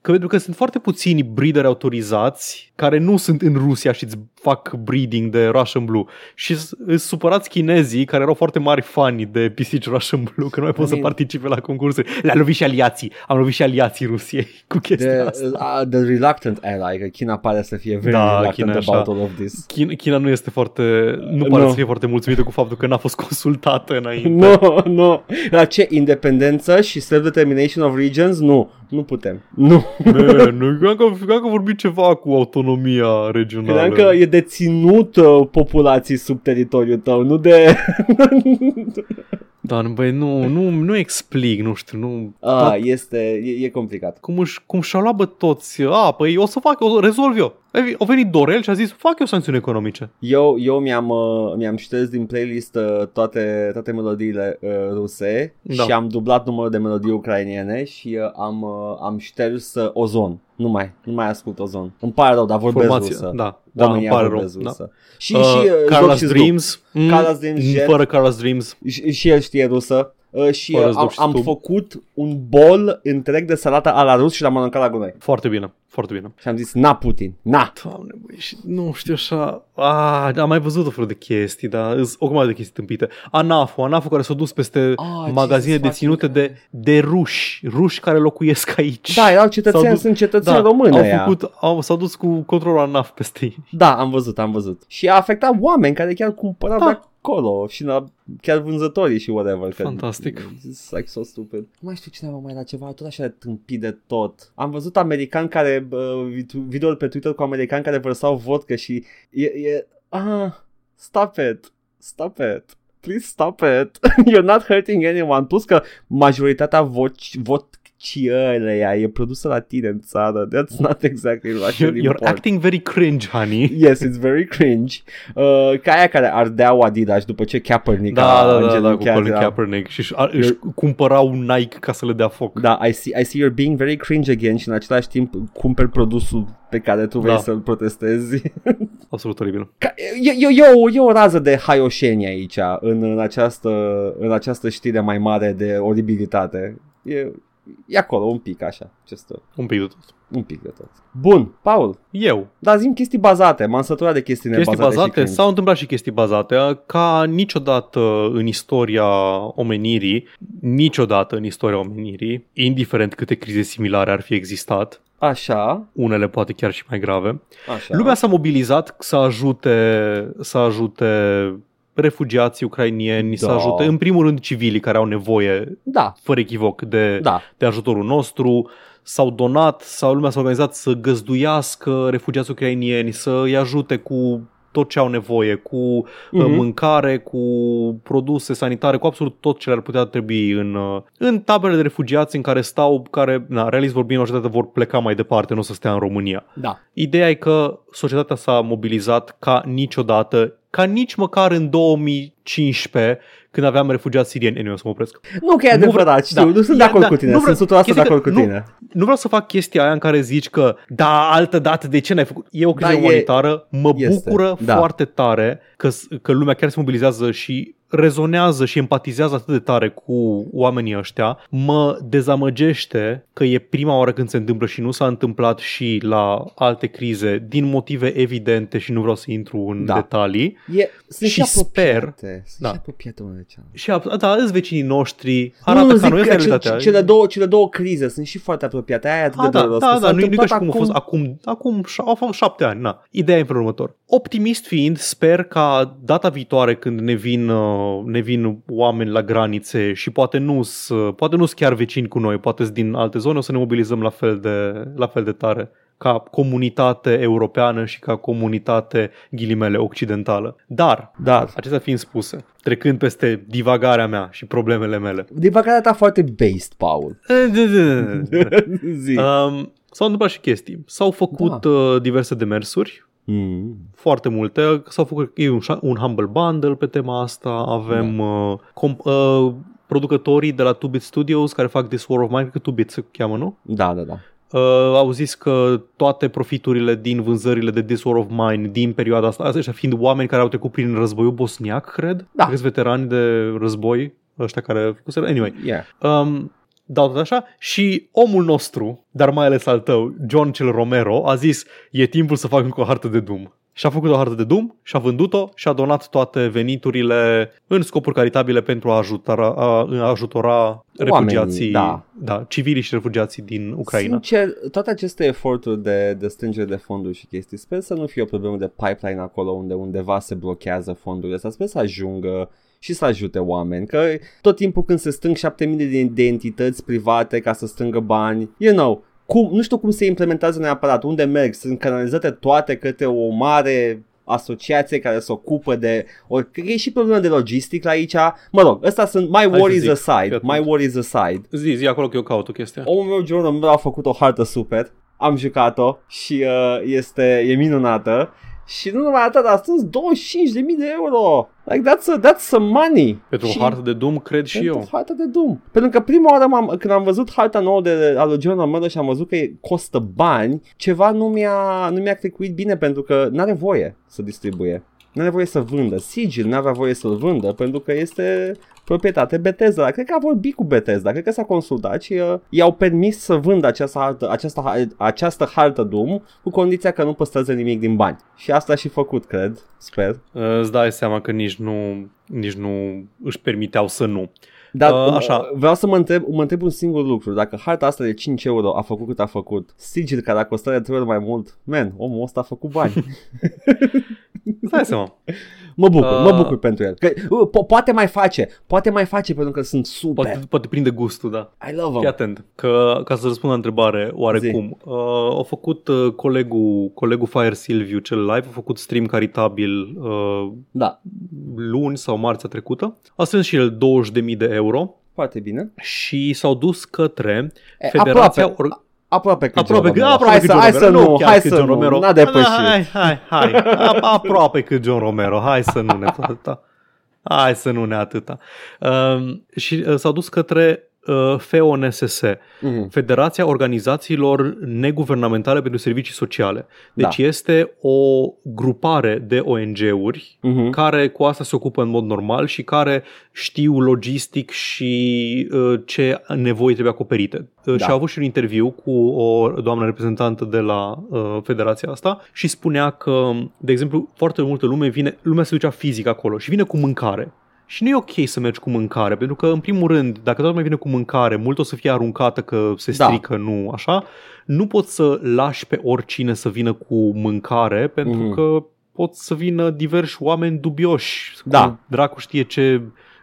Că pentru că sunt foarte puțini breederi autorizați care nu sunt în Rusia și îți fac breeding de Russian Blue. Și s- îți supărați chinezii care erau foarte mari fani de pisici Russian Blue, că nu mai pot I să mean- participe la concursuri. Le-a lovit și aliații. Am lovit și aliații Rusiei <laughs> cu chestia The, asta. uh, the reluctant ally, că China pare să fie very Da, reluctant China e așa. about all of this. China, China nu este foarte, nu pare Nu. să fie foarte mulțumită cu faptul că n-a fost <laughs> consultată înainte. Nu, nu. La ce? Independență și self-determination of regions? Nu, nu putem. Nu. Man, nu, credeam că, credeam că vorbit ceva cu autonomia regională. Credeam că e deținut uh, populații sub teritoriul tău, nu de... <laughs> Da, nu, băi, nu, nu, nu explic, nu știu, nu... A, este, e, e complicat. Cum, își, cum și-au luat bă toți, a, păi o să fac, o să rezolv eu. Ei, Au venit Dorel și a zis, fac eu sancțiuni economice. Eu, eu mi-am, uh, mi-am șters din playlist uh, toate, toate melodiile uh, ruse Da. și am dublat numărul de melodii ucrainiene și uh, am, uh, am șters uh, Ozon. Nu mai, nu mai ascult Ozon. Îmi pare rău, dar vorbesc Formație, rusă. da, da, îmi România pare rău. vorbesc Da. rusă. Și, Uh, și uh, joc Carla's și Dreams. Dreams, mm, Carla's Dreams, Jet. fără Carla's Dreams. Și, și el știe rusă. Uh, și Fără uh, am, zdup și am stub. făcut un bol întreg de salată a la rus și l-am mănâncat la gunoi. Foarte bine, foarte bine. Și am zis, na Putin, na. Doamne, băi, și nu știu așa... Ah, am mai văzut o fel de chestii, dar îs o grămadă de chestii tâmpite. ANAFO, ANAFO care s-a dus peste Ah, magazine Jesus deținute fucking de, de ruși, ruși care locuiesc aici. Da, erau cetățeni, S-au dus- sunt cetățeni da, români au ăia. făcut, au, s-au dus cu controlul ANAF peste ei. Da, am văzut, am văzut. Și a afectat oameni care chiar cumpărau Da. de acolo și la, chiar vânzătorii și whatever. că- Fantastic. It's like so stupid. Nu mai știu cine mai era ceva, tot așa de tâmpit de tot. Am văzut americani care, uh, video pe Twitter cu americani care vărsau vodcă și e, e ah, stop it, stop it. Please stop it. <laughs> You're not hurting anyone. Plus că majoritatea voci, vot, ălea, e produsă la tine în țară. That's not exactly Russian You're, you're import. acting very cringe, honey. Yes, it's very cringe. Uh, ca aia care ardeau Adidas după ce Kaepernick Da, a da, da, da, cu îngenunchiat, Colin era- Kaepernick și își, a- își cumpărau Nike ca să le dea foc. Da, I see, I see you're being very cringe again și în același timp cumperi produsul pe care tu vrei Da. să-l protestezi. <laughs> Absolut oribil. Ca- E, e, e, o, e o rază de haioșenie aici în, în, această, în această știre mai mare de oribilitate. E, e acolo un pic așa, just, Un pic de tot. un pic de tot. Bun, Paul, Eu. dar zim chestii bazate, m-am săturat de chestii, Chestii nebazate și bazate, cringe. s-au întâmplat și chestii bazate, ca niciodată în istoria omenirii, niciodată în istoria omenirii, indiferent câte crize similare ar fi existat, Așa, unele poate chiar și mai grave, așa. lumea s-a mobilizat să ajute, să ajute refugiații ucrainieni, să Da. ajute în primul rând civilii care au nevoie Da, fără echivoc de, da, de ajutorul nostru, s-au donat sau lumea s-a organizat să găzduiască refugiați ucrainieni, să îi ajute cu tot ce au nevoie, cu Mhm. mm-hmm. mâncare, cu produse sanitare, cu absolut tot ce le-ar putea trebui în, uh, în taberele de refugiați în care stau, care, na, realist vorbind, majoritatea vor pleca mai departe, nu o să stea în România. da. Ideea e că societatea s-a mobilizat ca niciodată, ca nici măcar în 2015, când aveam refugiați sirieni. Anyway, o să mă opresc. Nu că e Nu adevărat, vreau- știu, da. nu sunt Ia, de acord da, cu tine, nu vreau- sunt 100% de chestia că acord cu nu- tine. Nu vreau să fac chestia aia în care zici că da, altă dată, de ce n-ai făcut? E o criză Da, e- umanitară, mă este, bucură da. foarte tare că, că lumea chiar se mobilizează și rezonează și empatizează atât de tare cu oamenii ăștia, mă dezamăgește că e prima oară când se întâmplă și nu s-a întâmplat și la alte crize din motive evidente și nu vreau să intru în Da. detalii. E, sunt Și sper- apropiate, Sunt da. și apropiate unele de cealaltă. Și a- da, îți vecinii noștri, Nu, arată nu, ca zic noi, asta că e ce- realitatea. cele, două, cele două crize sunt și foarte apropiate. Aia e atât A, de da, dureros, da, că s-a da, nu-i nu întâmplat ca și cum a fost acum, acum șa- au fost șapte ani. Na. Ideea e în felul următor. Optimist fiind, sper ca data viitoare când ne vin, uh, ne vin oameni la granițe și poate nu poate nu chiar vecini cu noi, poate sunt din alte zone, o să ne mobilizăm la fel de, la fel de tare ca comunitate europeană și ca comunitate ghilimele occidentală. Dar, Dar, acestea fiind spuse, trecând peste divagarea mea și problemele mele. divagarea ta foarte based, Paul. <laughs> Zi. Um, s-au întâmplat și chestii. S-au făcut Da. uh, diverse demersuri, Mm. foarte multe. S-au făcut e un, șa- un Humble Bundle pe tema asta. Avem Da. uh, comp- uh, producătorii de la 2-Bit Studios care fac This War of Mine, cred că 2-Bit se cheamă, nu? Da, da, da. Uh, au zis că toate profiturile din vânzările de This War of Mine din perioada asta, ăștia fiind oameni care au trecut prin războiul bosniac, cred, Da. Cred că sunt veterani de război, ăștia care... Anyway, Yeah. um, dau tot așa și omul nostru, dar mai ales al tău, John cel Romero, a zis e timpul să fac încă o hartă de Doom. Și a făcut o hartă de Doom și a vândut-o și a donat toate veniturile în scopuri caritabile pentru a ajuta, a, a ajutora refugiații, da. da, civilii și refugiații din Ucraina. Sincer, toate aceste eforturi de, de strângere de fonduri și chestii, sper să nu fie o problemă de pipeline acolo unde undeva se blochează fondurile astea, sper să ajungă și să ajute oameni, că tot timpul când se strâng 7000 de, de entități private ca să strângă bani, you know, cum, nu știu cum se implementează neapărat, unde merg, sunt canalizate toate către o mare asociație care se ocupă de... O, cred că e și problemă de logistică aici. Mă rog, ăsta sunt my să worries zic, aside. fii My atent. worries aside. Zi, zi acolo că eu caut o chestie. Omul meu, John Romero, a făcut o hartă super. Am jucat-o și uh, este, e minunată. Și nu numai atât, a strâns 25.000 de euro. Like, that's, a, that's some money. Pentru și o hartă de Doom, cred și pentru eu. harta de Doom. Pentru că prima oară m-am, când am văzut harta nouă de, a lui John Romero și am văzut că e- costă bani, ceva nu mi-a, nu mi-a clicuit bine pentru că n-are voie să distribuie. Nu are voie să vândă. Sigil nu avea voie să-l vândă pentru că este proprietate Bethesda. Dar Cred că a vorbit cu Bethesda, cred că s-a consultat și uh, i-au permis să vândă această hartă, această, ha- această hartă Doom cu condiția că nu păstrează nimic din bani. Și asta a și făcut, cred, sper. Uh, Îți dai seama că nici nu, nici nu își permiteau să nu. Dar Uh, uh, așa. vreau să mă întreb, mă întreb un singur lucru. Dacă harta asta de 5 euro a făcut cât a făcut, sigil care a costat de 3 ori mai mult, man, omul ăsta a făcut bani. Îți dai seama. mă bucur, Uh. mă bucur pentru el. Că, uh, po- poate mai face, poate mai face pentru că sunt super. Poate, poate prinde gustul, da. I love Fii him. atent, că ca să răspund la întrebare, oarecum, uh, a făcut uh, colegul, colegul Fire Silviu cel live, a făcut stream caritabil uh, Da, luni sau marțea trecută, a strâns și el 20.000 de euro foarte bine. și s-au dus către E, Federația... aproape, Or- Aproape cât Aproape, John că, Romero. aproape hai că să, John hai Romero, să nu, chiar hai cât să John nu, Romero. n-a depășit. Hai, hai, hai, A- aproape cât John Romero, hai să nu ne atâta. <laughs> Hai să nu ne atâta. Um, și uh, s-au dus către uh, FONSS, Mhm. Federația Organizațiilor Neguvernamentale pentru Servicii Sociale. Deci Da. este o grupare de ONG-uri Mhm. care cu asta se ocupă în mod normal și care știu logistic și uh, ce nevoi trebuie acoperite. Uh, Da. Și a avut și un interviu cu o doamnă reprezentantă de la uh, federația asta și spunea că, de exemplu, foarte multă lume vine, lumea se ducea fizic acolo și vine cu mâncare. Și nu e ok să mergi cu mâncare, pentru că, în primul rând, dacă toată lumea vine cu mâncare, mult o să fie aruncată că se Da. strică, nu așa, nu poți să lași pe oricine să vină cu mâncare, pentru Mhm. că pot să vină diversi oameni dubioși. Da. Cu Dracu știe ce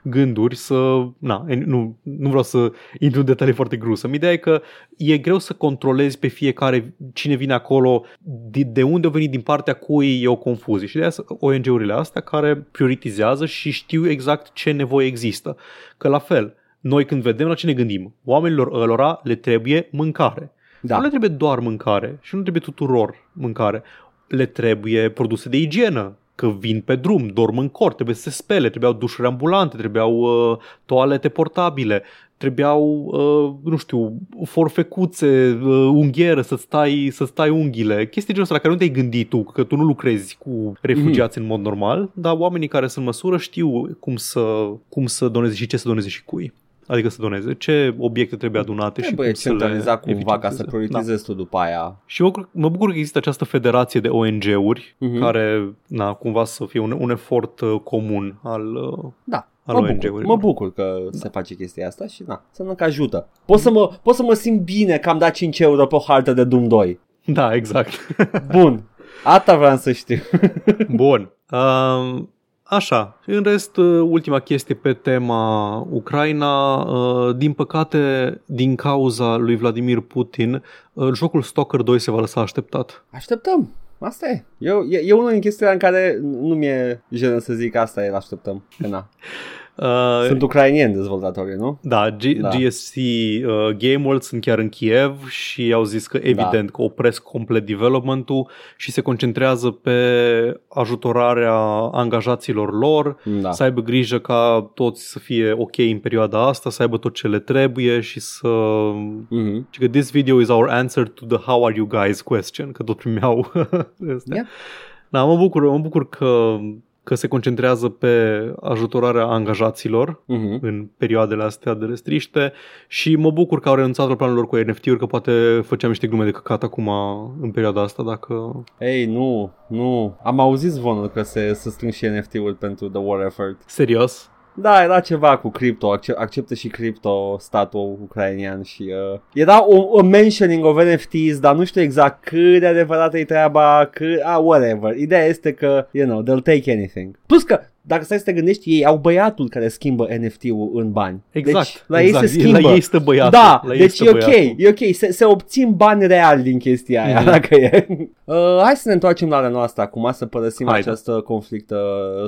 gânduri să... Na, nu, nu vreau să intru în detalii foarte grusă. Ideea e că e greu să controlezi pe fiecare cine vine acolo, de, de unde a venit, din partea cui e o confuzie. Și de aia sunt ONG-urile astea care prioritizează și știu exact ce nevoie există. Că la fel, noi când vedem la ce ne gândim, oamenilor ălora le trebuie mâncare. Da. Nu le trebuie doar mâncare și nu trebuie tuturor mâncare. Le trebuie produse de igienă, că vin pe drum, dorm în cort, trebuie să se spele, trebuiau dușuri ambulante, trebuiau uh, toalete portabile, trebuiau, uh, nu știu, forfecuțe, uh, unghiere, să stai, să stai unghiile, chestii genul ăsta la care nu te-ai gândit tu, că tu nu lucrezi cu refugiați mm-hmm. în mod normal, dar oamenii care sunt în măsură știu cum să, cum să doneze și ce să doneze și cui. Adică să doneze. Ce obiecte trebuie adunate Trebuie și cum să le centralizat cumva ca să eficientizeze. prioritizezi tu după aia. Și mă, bucur- mă bucur că există această federație de ONG-uri Mhm. care, na, cumva să fie un, un efort uh, comun al... Uh, Da. Al Mă bucur, ONG-urilor. mă bucur că se face chestia asta și na, să că ajută. Pot să, mă, pot să mă simt bine că am dat 5 euro pe o hartă de Doom 2. da, exact. Bun. <laughs> Asta vreau să știu. Bun. <laughs> Uh, așa. În rest, uh, ultima chestie pe tema Ucraina. Uh, din păcate, din cauza lui Vladimir Putin, uh, jocul Stalker 2 se va lăsa așteptat. Așteptăm. Asta e. Eu, e, e unul din chestiile în care nu mi-e jenă să zic asta e, așteptăm. Că na. Uh, Sunt ucrainieni dezvoltatorii, nu? Da, G- Da. GSC uh, Game World sunt chiar în Kiev și au zis că evident Da. că opresc complet development-ul și se concentrează pe ajutorarea angajaților lor, Da. să aibă grijă ca toți să fie ok în perioada asta, să aibă tot ce le trebuie și să... Mhm. Și că this video is our answer to the how are you guys question, că tot primeau <laughs> astea. Yeah. Da, mă bucur, mă bucur că, că se concentrează pe ajutorarea angajaților Mhm. în perioadele astea de restriște și mă bucur că au renunțat la planul lor cu NFT-uri, că poate făceam niște glume de căcat acum în perioada asta dacă... Ei, nu, nu. Am auzit zvonul că se, se strâng și NFT-uri pentru The War Effort. Serios? Da, era ceva cu cripto, acce- acceptă și cripto statul ucrainian și uh, era o, o mentioning of NFTs, dar nu știu exact cât de adevărată e treaba, cât, ah, whatever. Ideea este că, you know, they'll take anything. Plus că, dacă stai să te gândești, ei au băiatul care schimbă NFT-ul în bani. Exact. Deci, la exact. ei se schimbă. La ei stă băiatul. Da, la ei deci stă e ok, băiatul. e ok, se, se obțin bani reali din chestia aia, Mhm. dacă e. <laughs> Uh, hai să ne întoarcem la noastră acum, să părăsim Haide. acest uh, conflict uh,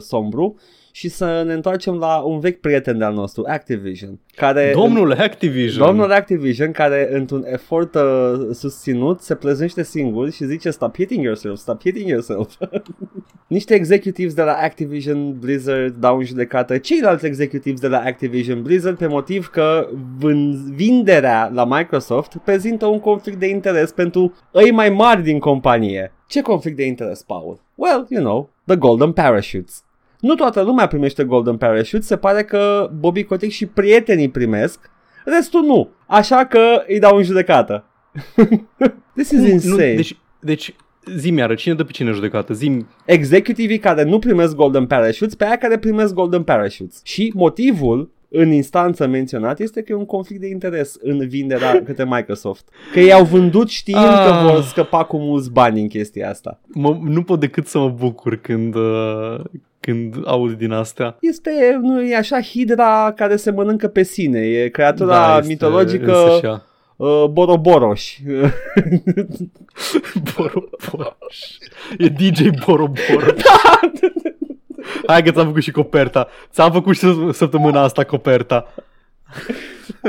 sombru și să ne întoarcem la un vechi prieten de-al nostru, Activision, care... Domnul Activision. Domnul Activision, care într-un efort uh, susținut se pleznește singur și zice stop hitting yourself, stop hitting yourself. <laughs> Niște executives de la Activision Blizzard dau în judecată ceilalți executives de la Activision Blizzard pe motiv că vân- vinderea la Microsoft prezintă un conflict de interes pentru ei mai mari din companie. Ce conflict de interes, Paul? Well, you know, the golden parachutes. Nu toată lumea primește golden parachutes, se pare că Bobby Kotick și prietenii primesc, restul nu. Așa că îi dau în judecată. <laughs> This is Nu, insane. deci, deci zi iară, cine dă pe cine în judecată? Zi executivii care nu primesc golden parachutes pe aia care primesc golden parachutes. Și motivul în instanță menționat este că e un conflict de interes în vinderea <laughs> către Microsoft. Că ei au vândut știind Ah. că vor scăpa cu mulți bani în chestia asta. mă, nu pot decât să mă bucur când, uh, când aud din astea. Este, nu e așa, Hydra care se mănâncă pe sine. E creatura Da, este mitologică însăși uh, Boroboroș. <laughs> Boroboroș. E DJ Boroboroș. <laughs> Hai că ți-am făcut și coperta. Ți-am făcut și săptămâna asta coperta.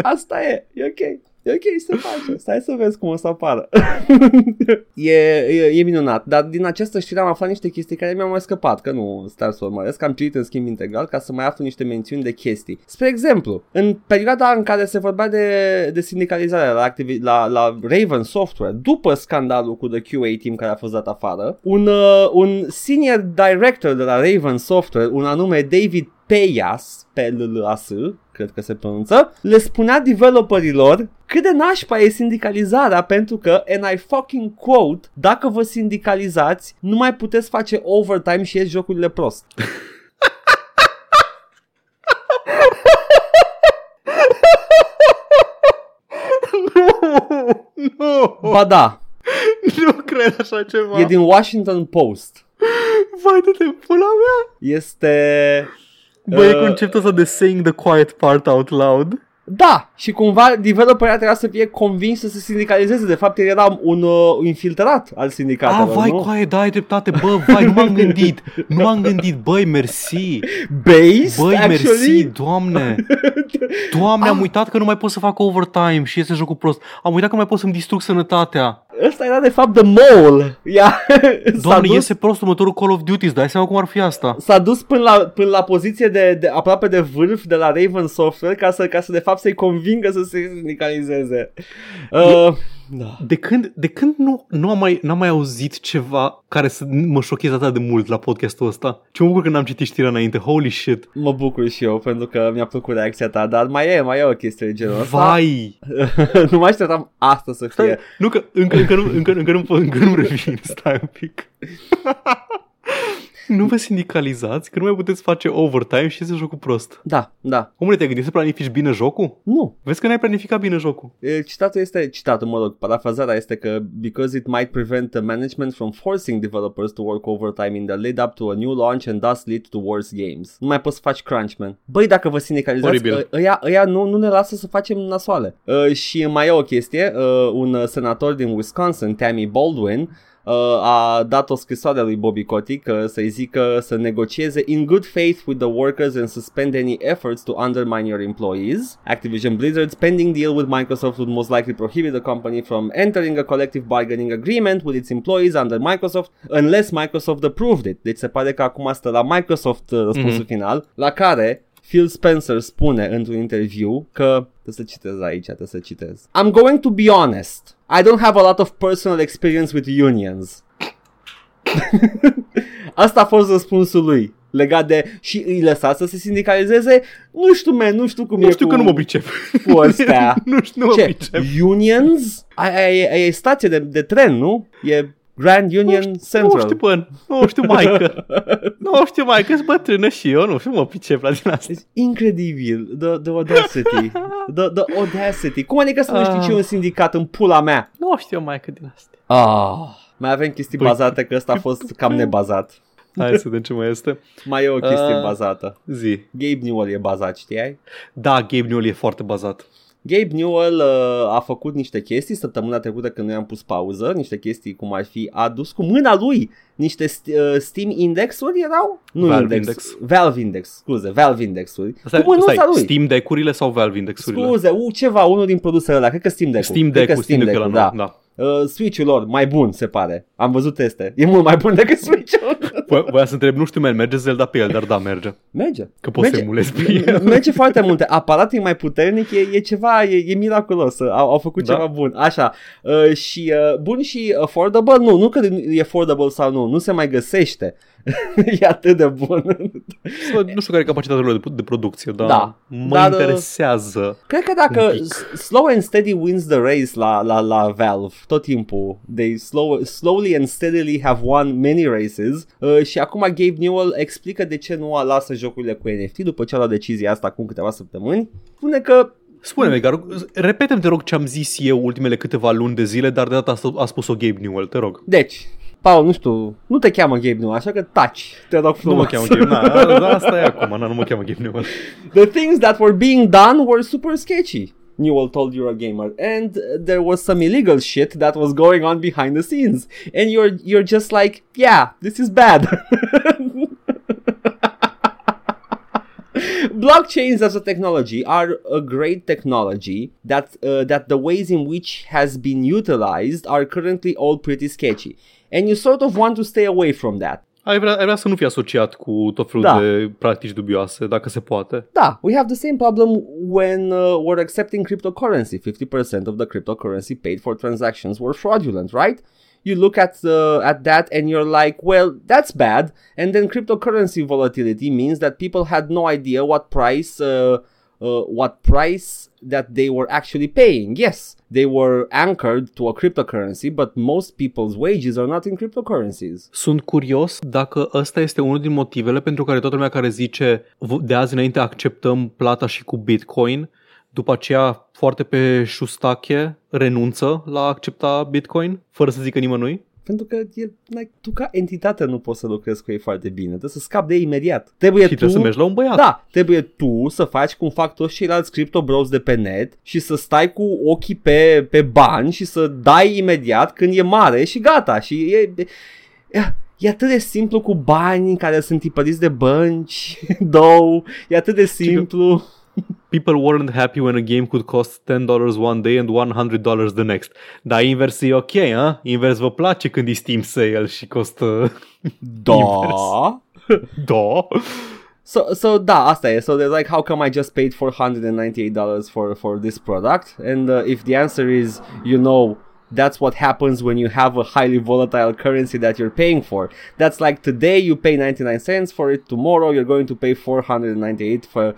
Asta e, e ok. E ok, se face. Stai să vezi cum o să apară. <laughs> e, e, e, minunat. Dar din această știre am aflat niște chestii care mi-au mai scăpat, că nu stai să urmăresc. Am citit în schimb integral ca să mai aflu niște mențiuni de chestii. Spre exemplu, în perioada în care se vorbea de, de sindicalizare la, activi- la, la Raven Software, după scandalul cu The QA Team care a fost dat afară, un, uh, un senior director de la Raven Software, un anume David Peyas, pe l a s cred că se pronunță, le spunea developerilor cât de nașpa e sindicalizarea pentru că, and I fucking quote, dacă vă sindicalizați, nu mai puteți face overtime și ieși jocurile prost. nu, Ba da, nu cred așa ceva. e din Washington Post. Vai de te pula mea. Este... Băi, e Uh, conceptul ăsta de saying the quiet part out loud. Da, și cumva developerii trebuia să fie convins să se sindicalizeze. De fapt, el era un uh, infiltrat al A, sindicatelor, Ah, vai, nu? coaie, da, ai dreptate, bă, vai, nu m-am gândit, nu m-am gândit, băi, mersi, Based, băi, actually? mersi, doamne, <laughs> doamne, am uitat că nu mai pot să fac overtime și este jocul prost, am uitat că nu mai pot să-mi distrug sănătatea, Ăsta era de fapt The Mole. Ia, <laughs> s-a, doamne, dus, iese prost următorul Call of Duty, îți dai seama cum ar fi asta? s-a dus până la, până la poziție de, de, aproape de vârf de la Raven Software ca să, ca să de fapt să-i convingă să se sindicalizeze. Uh, da. De când, de când nu, nu am mai, n-am mai auzit ceva care să mă șocheze atât de mult la podcastul ăsta? Ce mă bucur că n-am citit știrea înainte, holy shit. Mă bucur și eu pentru că mi-a plăcut reacția ta, dar mai e, mai e o chestie de genul ăsta. Vai! <laughs> nu mai așteptam asta să fie. Stai, nu că încă, încă, nu, încă, încă, nu, încă nu revin, stai un pic. <laughs> nu vă sindicalizați, că nu mai puteți face overtime și este jocul prost. Da, da. Omule, te-ai gândit să planifici bine jocul? Nu. Vezi că n-ai planificat bine jocul. E, Citatul este, citatul, mă rog, parafrazarea este că because it might prevent the management from forcing developers to work overtime in the lead up to a new launch and thus lead to worse games. Nu mai poți să faci crunch, man. Băi, dacă vă sindicalizați, Oribil. ă- ăia, ăia nu, nu ne lasă să facem nasoale. Uh, și mai e o chestie, uh, un uh, senator din Wisconsin, Tammy Baldwin, uh, a dat o scrisoare lui Bobby Kotick uh, să-i zică să negocieze in good faith with the workers and suspend any efforts to undermine your employees. Activision Blizzard's pending deal with Microsoft would most likely prohibit the company from entering a collective bargaining agreement with its employees under Microsoft unless Microsoft approved it. Deci se pare că acum stă la Microsoft uh, răspunsul mm-hmm. final, la care Phil Spencer spune într-un interviu că trebuie să citez aici, trebuie să citez. I'm going to be honest. I don't have a lot of personal experience with unions. <laughs> Asta a fost răspunsul lui legat de și îi lăsa să se sindicalizeze. Nu știu, man, nu știu cum Nu e știu cu, că nu mă pricep. cu astea. <laughs> nu știu, nu mă Ce? pricep. Unions? Aia e, e stație de, de tren, nu? E Grand Union Nu Central. știu, bă, nu știu, maică. <laughs> nu știu, maică, sunt bătrână și eu, nu știu, mă pricep la din asta. It's incredibil, the, the audacity, <laughs> the, the audacity. Cum adică să nu știi Ah. ce e un sindicat în pula mea? Nu știu, maică, din asta. Ah, mai avem chestii Păi- bazate, că ăsta a fost cam nebazat. Hai să vedem ce mai este. Mai e o chestie Ah. bazată. Zi. Gabe Newell e bazat, știai? Da, Gabe Newell e foarte bazat. Gabe Newell uh, a făcut niște chestii săptămâna trecută când noi am pus pauză, niște chestii cum ar fi adus cu mâna lui niște st- uh, Steam Index-uri erau? Nu Valve Index, Index. Valve Index, scuze, Valve Index-uri. Stai, cu mânuța stai, lui. Steam Deck-urile sau Valve Index-urile? Scuze, u, ceva, unul din produsele ăla, cred că Steam Deck-ul. Steam Cred că Deck-ul, Steam Deck-ul ăla, da. nu, da. Uh, Switch-ul lor, mai bun, se pare. Am văzut teste. E mult mai bun decât Switch-ul. <laughs> Vo- Voia să întreb, nu știu, man, merge Zelda pe el, dar da, merge. Merge. Că poți să Merge. emulezi pe el. <laughs> Merge foarte multe. Aparatul e mai puternic, e, e ceva, e, e miraculos. Au, au făcut Da. ceva bun. Așa. Uh, și uh, bun și affordable? Nu, nu că e affordable sau nu. Nu se mai găsește. <laughs> e atât de bun. Să- Nu știu care e capacitatea lor de, de producție, dar Da. mă Dar, interesează. Cred că dacă Un pic. s- slow and steady wins the race la, la, la Valve tot timpul, they slow, slowly and steadily have won many races uh, și acum Gabe Newell explică de ce nu a lasă jocurile cu NFT după ce a luat decizia asta acum câteva săptămâni. Spune că Spune-mi, Edgar, repete-mi, te rog, ce am zis eu ultimele câteva luni de zile, dar de data asta a spus-o Gabe Newell, te rog. Deci, Paul, nu știu, nu te cheamă Gabe Newell, așa că taci, te rog Nu frumos. mă cheamă Gabe, na, <laughs> da, asta e acum, na, nu mă cheamă Gabe Newell. The things that were being done were super sketchy. Newell told Eurogamer, and there was some illegal shit that was going on behind the scenes, and you're you're just like, yeah, this is bad. <laughs> Blockchains as a technology are a great technology that uh, that the ways in which has been utilized are currently all pretty sketchy. And you sort of want to stay away from that. Ai vrea, ai vrea să nu fii asociat cu tot felul Da. de practici dubioase, dacă se poate. Da, we have the same problem when uh, we're accepting cryptocurrency. 50% of the cryptocurrency paid for transactions were fraudulent, right? You look at uh, at that and you're like, well, that's bad. And then cryptocurrency volatility means that people had no idea what price uh, uh, what price that they were actually paying. Yes, they were anchored to a cryptocurrency, but most people's wages are not in cryptocurrencies. Sunt curios dacă ăsta este unul din motivele pentru care toată lumea care zice "V- de azi înainte acceptăm plata și cu Bitcoin, după aceea foarte pe șustache renunță la a accepta Bitcoin, fără să zică nimănui. Pentru că e, like, tu ca entitate nu poți să lucrezi cu ei foarte bine. Trebuie să scapi de ei imediat. Trebuie Și tu, trebuie să mergi la un băiat. Da, trebuie tu să faci cum fac toți ceilalți crypto bros de pe net și să stai cu ochii pe, pe bani și să dai imediat când e mare și gata. Și e, e, e atât de simplu cu bani care sunt tipăriți de bănci, <laughs> două, e atât de simplu. People weren't happy when a game could cost $10 one day and $100 the next. Dar invers e ok, ha? Invers vă place când e Steam sale și costă... Da. da. So, so da, asta e. So they're like, how come I just paid $498 for, for this product? And uh, if the answer is, you know, that's what happens when you have a highly volatile currency that you're paying for. That's like today you pay 99 cents for it, tomorrow you're going to pay 498 for,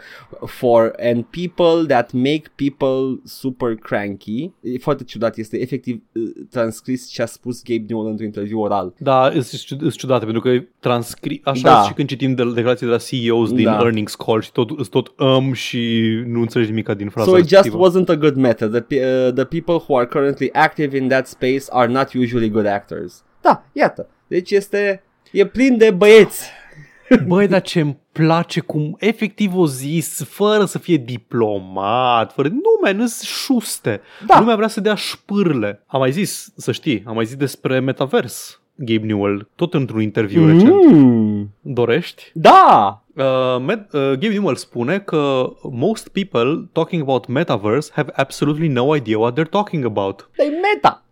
for and people that make people super cranky. E foarte ciudat, este efectiv uh, transcris ce a spus Gabe Newell într-un interviu oral. Da, sunt ciudate, pentru că transcri... Așa Da. și când citim de declarații de la CEOs din Da. earnings call și tot, îs tot um și nu înțelegi nimic din fraza So it just respectivă. wasn't a good method. The, pe- uh, the people who are currently active in that space are not usually good actors. Da, iată. Deci este... E plin de băieți. <laughs> Băi, dar ce îmi place cum efectiv o zis, fără să fie diplomat, fără... Nu, man, nu șuste. Da. Lumea vrea să dea șpârle. Am mai zis, să știi, am mai zis despre metavers. Gabe Newell, tot într-un interviu recent. Mm. Dorești? Da! Uh, Met, uh, Gabe Newell spune că most people talking about metaverse have absolutely no idea what they're talking about. E meta.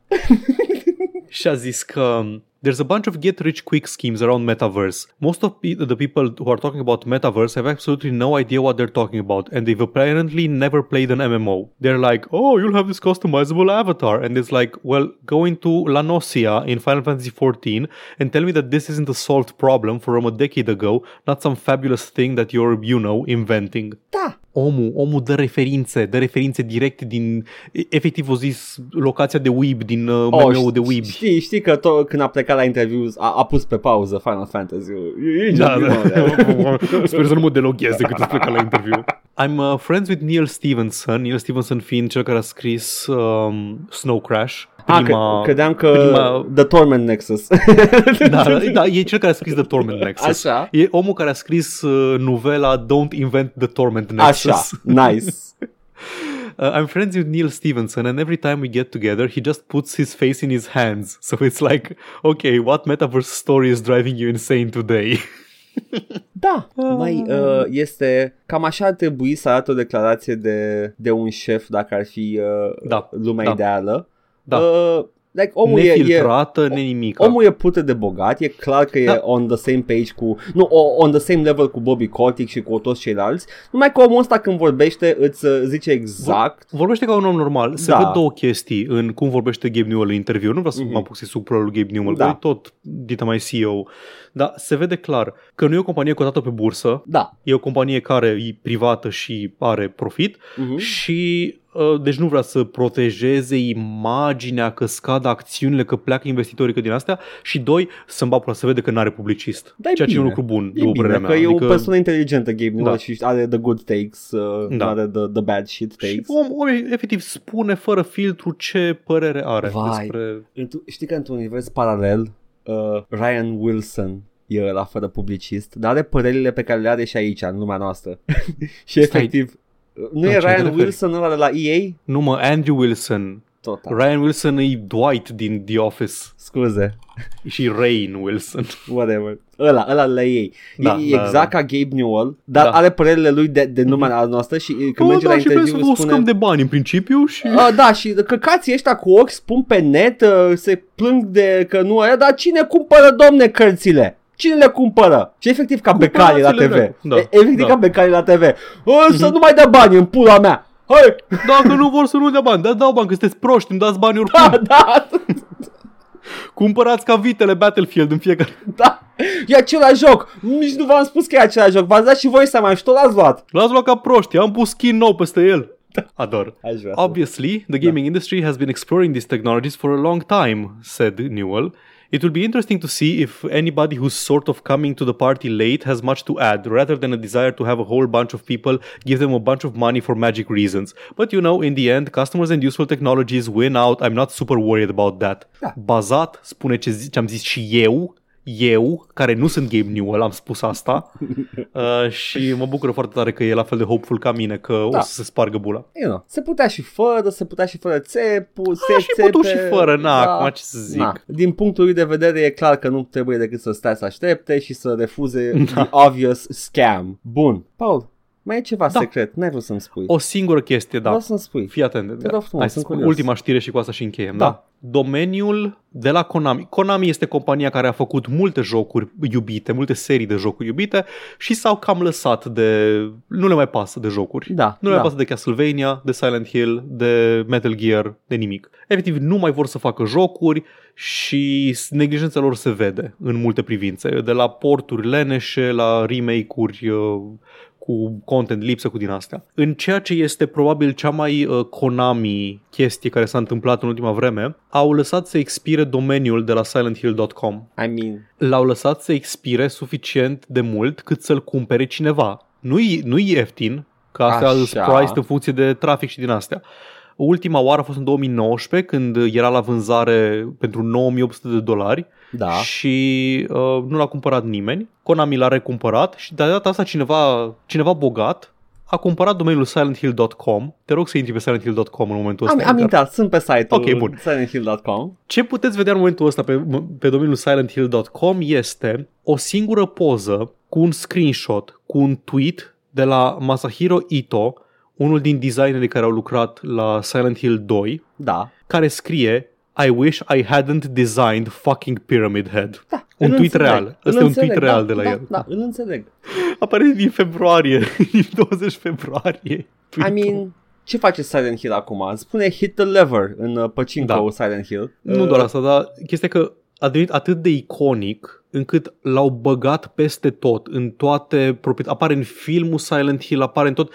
Și a zis că um, there's a bunch of get rich quick schemes around metaverse. Most of the people who are talking about metaverse have absolutely no idea what they're talking about and they've apparently never played an MMO. They're like, "Oh, you'll have this customizable avatar." And it's like, "Well, go into La Nocia in Final Fantasy XIV and tell me that this isn't a solved problem from a decade ago, not some fabulous thing that you're, you know, inventing." Da. Omul, omul dă referințe, dă referințe direct din, efectiv o zis, locația de Weeb, din uh, Oh, de Weeb. Știi, știi că tot când a plecat la interviu a, a pus pe pauză Final Fantasy. E, e Da, joc, da. <laughs> Sper să nu mă deloghez decât îți pleca la interviu. I'm uh, friends with Neil Stevenson, Neil Stevenson fiind cel care a scris um, Snow Crash. Ah, Prima, că, credeam că prima- The Torment Nexus. <laughs> da, da, e cel care a scris The Torment Nexus. Așa. E omul care a scris uh, novela Don't Invent the Torment Nexus. Așa, nice. <laughs> Uh, I'm friends with Neil Stevenson, and every time we get together, he just puts his face in his hands. So it's like, okay, what metaverse story is driving you insane today? <laughs> Da, mai uh, este cam așa ar trebui să arate o declarație de, de un șef dacă ar fi uh, Da, lumea da. ideală. Da. Uh, like, omul e, e, Nefiltrată, nenimica. omul e pute de bogat, e clar că e Da. on the same page cu, nu, o- on the same level cu Bobby Kotick și cu toți ceilalți, numai că omul ăsta când vorbește îți uh, zice exact. Vorbește ca un om normal. Se Da. văd două chestii în cum vorbește Gabe Newell în interviu. Nu vreau să Mhm. mă apuc să-i suc părul lui Gabe Newell, Da. da. tot dita mai CEO. Dar se vede clar că nu e o companie cotată pe bursă, Da. e o companie care e privată și are profit Mhm. și uh, deci nu vrea să protejeze imaginea, că scad acțiunile, că pleacă investitorii, că din astea și doi, să-mi bapura, să vede că n-are publicist. Da, e ceea ce e un bine. lucru bun, E după bine, părerea că mea. e o Adică- persoană inteligentă, Gabe Newell, Da. și are the good takes, uh, Da. nu are the, the bad shit Și takes. om, om efectiv spune fără filtru ce părere are Vai. despre... Într- Știi că într-un univers paralel, uh, Ryan Wilson e ăla fără publicist, dar are părerile pe care le are și aici, în lumea noastră. <laughs> și Stai. efectiv, nu La e ce te Ryan referi? Wilson ăla de la EA? Nu mă, Andrew Wilson Total. Ryan Wilson e Dwight din The Office Scuze. și Rain Wilson. Whatever. Ăla, ăla la ei. Da, e da, exact da. ca Gabe Newell, dar Da. are părerile lui de, de numele al noastră și când Oh, merge da, la și vrem să interviu vă spune... scăm de bani în principiu și... A, da, și căcații ăștia cu ochi spun pe net, uh, se plâng de că nu aia, dar cine cumpără, domne, cărțile? Cine le cumpără? Și efectiv ca becarii la TV. Cumpărați-le, da. E- efectiv Da. ca becarii la TV. O, să nu mai dea bani în pula mea. Hai! Dacă nu vor să nu dea bani, da, dau bani, că sunteți proști, îmi dați bani <laughs> oricum. Da, da, Cumpărați ca vitele Battlefield în fiecare... da. E același joc. Nici nu v-am spus că e același joc. V-ați dat și voi seama și tot l-ați luat. L-ați luat ca proști, am pus skin nou peste el. Ador. Aș vrea să- Obviously, the gaming industry has been exploring these technologies for a long time, said Newell. It will be interesting to see if anybody who's sort of coming to the party late has much to add, rather than a desire to have a whole bunch of people give them a bunch of money for magic reasons. But you know, in the end, customers and useful technologies win out. I'm not super worried about that. Da. Bazat, spune ce, zi- ce am zis și eu, eu, care nu sunt Gabe Newell, am spus asta <laughs> uh, și mă bucur foarte tare că e la fel de hopeful ca mine că Da. o să se spargă bula. You know, se putea și fără, se putea și fără țepu, se și putut și fără, na, acum ce să zic. Din punctul lui de vedere e clar că nu trebuie decât să stai să aștepte și să refuze <laughs> Da. the obvious scam. Bun. Paul, mai e ceva Da. secret, n-ai vrut să-mi spui. O singură chestie, da. Vreau să-mi spui. Fii atent. Te rog frumos, Hai să sunt spun curios. ultima știre și cu asta și încheiem, Da. da? Domeniul de la Konami. Konami este compania care a făcut multe jocuri iubite, multe serii de jocuri iubite și s-au cam lăsat de... Nu le mai pasă de jocuri. Da, Nu le da. mai pasă de Castlevania, de Silent Hill, de Metal Gear, de nimic. Efectiv, nu mai vor să facă jocuri și neglijența lor se vede în multe privințe. De la porturi leneșe, la remake-uri uh, cu content lipsă, cu din astea. În ceea ce este probabil cea mai uh, Konami chestie care s-a întâmplat în ultima vreme, au lăsat să expire domeniul de la silenthill.com. I mean, L-au lăsat să expire suficient de mult cât să-l cumpere cineva. Nu-i, nu-i ieftin, că astea Așa. sunt priced în funcție de trafic și din astea. Ultima oară a fost în 2019 când era la vânzare pentru 9800 de dolari da. și uh, nu l-a cumpărat nimeni. Konami l-a recumpărat și de data asta cineva, cineva bogat a cumpărat domeniul silenthill.com. Te rog să intri pe silenthill.com în momentul ăsta. Am, am Edgar. intrat, sunt pe site-ul Ok, bun. silenthill.com. Ce puteți vedea în momentul ăsta pe, pe domeniul silenthill.com este o singură poză cu un screenshot, cu un tweet de la Masahiro Ito, unul din designerii care au lucrat la Silent Hill 2, Da. care scrie I wish I hadn't designed fucking Pyramid Head. da. Un îl tweet înțeleg, real. îl Ăsta e un înțeleg, tweet real da, de la da, el. Da, îl înțeleg. Apare din februarie, <laughs> din 20 februarie. I tweet-ul. mean, ce face Silent Hill acum? Spune hit the lever în uh, Pachinko Da. Silent Hill. Nu Uh, doar asta, dar chestia că a devenit atât de iconic încât l-au băgat peste tot, în toate proprietăți. Apare în filmul Silent Hill, apare în tot. D-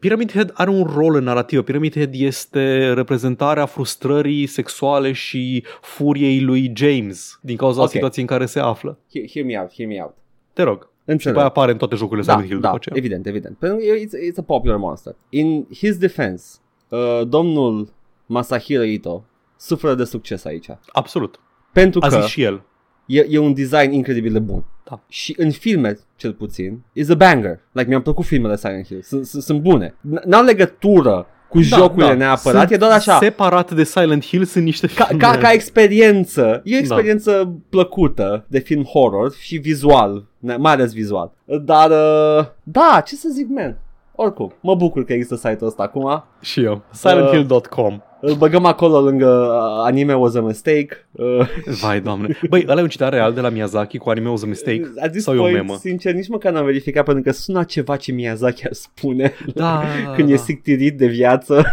Pyramid Head are un rol în narrativă. Pyramid Head este reprezentarea frustrării sexuale și furiei lui James din cauza Ok. situației în care se află. Hear, hear me out, hear me out. Te rog. Și Înțeleg. după aia apare în toate jocurile da, Silent Hill da, după aceea. evident, evident. Pentru că it's, it's a popular monster. In his defense, uh, domnul Masahiro Ito suferă de succes aici. Absolut. Pentru A că zis și el. e, e un design incredibil de bun. Da. Și în filme, cel puțin, is a banger. Like, mi-au plăcut filmele Silent Hill. Sunt, sunt, sunt bune. N- N-au legătură cu jocurile neapărat. Da, Sunt E doar așa. Separat de Silent Hill sunt niște Ca, filme. ca, ca experiență. Da. E o experiență plăcută de film horror și vizual, ne- mai ales vizual. Dar, uh, da, ce să zic, man. Oricum, mă bucur că există site-ul ăsta acum. Și eu. SilentHill.com. Îl băgăm acolo lângă uh, Anime was a mistake. Uh, Vai, doamne. Băi, ăla e un citat real de la Miyazaki cu anime was a mistake. at this Sau e o point, memă? sincer, nici măcar n-am verificat pentru că sună ceva ce Miyazaki ar spune Da, <laughs> când da. e sictirit de viață. <laughs>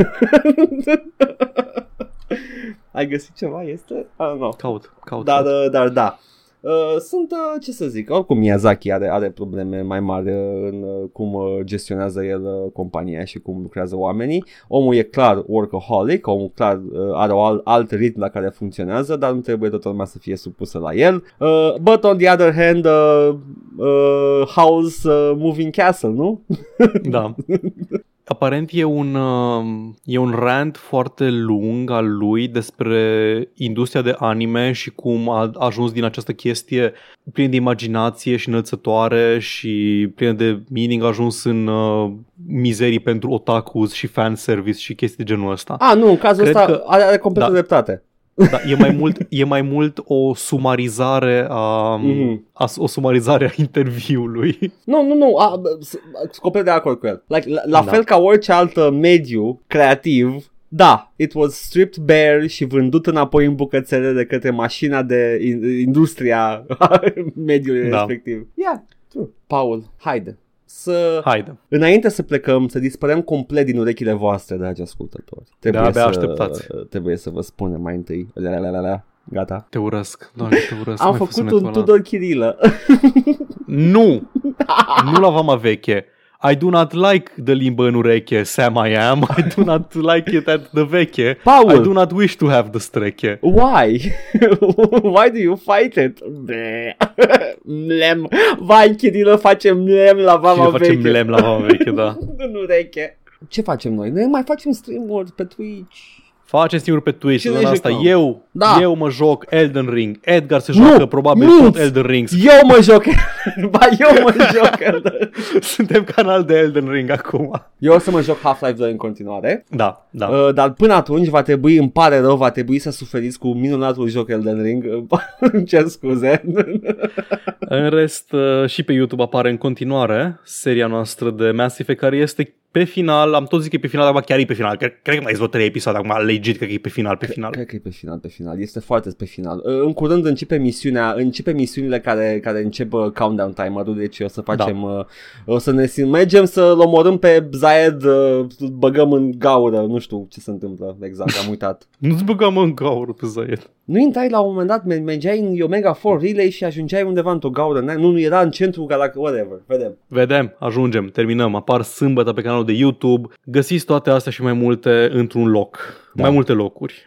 Ai găsit ceva? Este? I don't know. Caut, caut. Dar, caut. uh, dar da. Uh, sunt, uh, ce să zic, oricum Miyazaki are, are probleme mai mari uh, în uh, cum uh, gestionează el uh, compania și cum lucrează oamenii. Omul e clar workaholic, omul clar uh, are un alt, alt ritm la care funcționează, dar nu trebuie toată lumea să fie supusă la el. Uh, but on the other hand, uh, uh, house uh, moving castle, nu? Da. <laughs> Aparent e un, uh, e un rant foarte lung al lui despre industria de anime și cum a ajuns din această chestie plină de imaginație și înălțătoare și plină de meaning a ajuns în uh, mizerii pentru otakus și fanservice și chestii de genul ăsta. A, nu, în cazul Cred ăsta că- are, are completă Da. dreptate. Da, e mai mult, e mai mult o sumarizare a, Mhm. a o sumarizare a interviului. Nu, nu, nu, a, bă, s- sunt complet de acord cu el. Like, la, la Da. fel ca orice altă mediu creativ, da, it was stripped bare și vândut înapoi în bucățele de către mașina de in, industria <laughs> mediului Da. respectiv. Yeah, true. Paul, haide. Să, Haide. înainte să plecăm, să dispărăm complet din urechile voastre, dragi ascultători. Trebuie De-abia să, așteptați. Trebuie să vă spunem mai întâi. La, la, la, la, la. Gata. Te urăsc, doamne, te urăsc. Am Mai fă făcut sunetul un ăla. Tudor Chirilă. Nu! <laughs> nu la vama veche. I do not like the limbă în ureche, Sam I am. I do not like it at the veche. Paul! I do not wish to have the streche. Why? <laughs> Why do you fight it? Bleh. mlem. Vai, Chirilă, face mlem la Și vama le facem veche. lemn la vama veche, da. <laughs> În ureche. Ce facem noi? Noi mai facem stream-uri pe Twitch. Facem singur pe Twitch, Și în ne asta jucăm. eu, Da. eu mă joc Elden Ring, Edgar se Nu, joacă probabil minți. tot Elden Rings. Eu mă joc. <laughs> ba, eu mă <laughs> joc. Suntem canal de Elden Ring acum. eu o să mă joc Half-Life 2 în continuare. Da, da. Uh, dar până atunci va trebui, îmi pare rău, va trebui să suferiți cu minunatul joc Elden Ring. <laughs> Îmi cer scuze. În rest, uh, și pe YouTube apare în continuare seria noastră de Mass Effect, care este pe final, am tot zis că e pe final, dar chiar e pe final. Cred, cred că mai sunt vreo trei episoade acum, legit, cred că e pe final, pe final. Cred că e pe final, pe final. Este foarte pe final. Uh, În curând începe misiunea, începe misiunile care, care încep uh, countdown timer-ul, deci o să facem, da. o să ne sim- mergem să-l omorâm pe Zayed, uh, îl băgăm în gaură, nu știu ce se întâmplă exact, am uitat. <laughs> Nu-ți băgăm în gaură pe Zayed. Nu intrai la un moment dat, mer- mergeai în Omega 4 Relay și ajungeai undeva într-o gaură, n- nu, nu era în centru galaxiei, whatever, vedem. Vedem, ajungem, terminăm, apar sâmbătă pe canalul de YouTube. Găsiți toate astea și mai multe într-un loc, Da. mai multe locuri.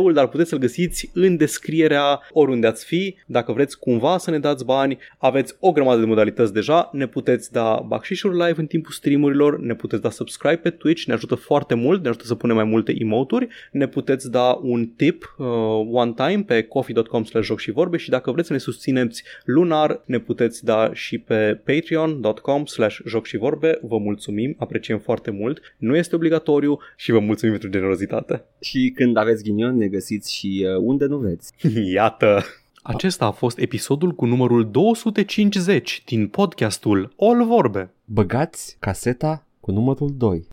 URL-ul, dar puteți să-l găsiți în descrierea oriunde ați fi. Dacă vreți cumva să ne dați bani, aveți o grămadă de modalități deja. Ne puteți da bacșișuri live în timpul streamurilor, ne puteți da subscribe pe Twitch, ne ajută foarte mult, ne ajută să punem mai multe emoturi, ne puteți da un tip uh, one time pe coffee.com slash joc și vorbe și dacă vreți să ne susțineți lunar, ne puteți da și pe patreon.com slash joc și vorbe. Vă mulțumim, apreciem foarte mult, nu este obligatoriu și vă mulțumim pentru generozitate. Și când aveți ghinion, ne găsiți și uh, unde nu vreți. <laughs> Iată! Acesta a fost episodul cu numărul 250 din podcastul All Vorbe. Băgați caseta cu numărul 2.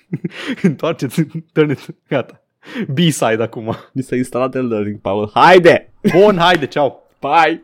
<laughs> Întoarceți, turn-it, gata. B-side acum. Ni s-a instalat Elden Ring, Paul. Haide! Bun, haide, ceau! Bye!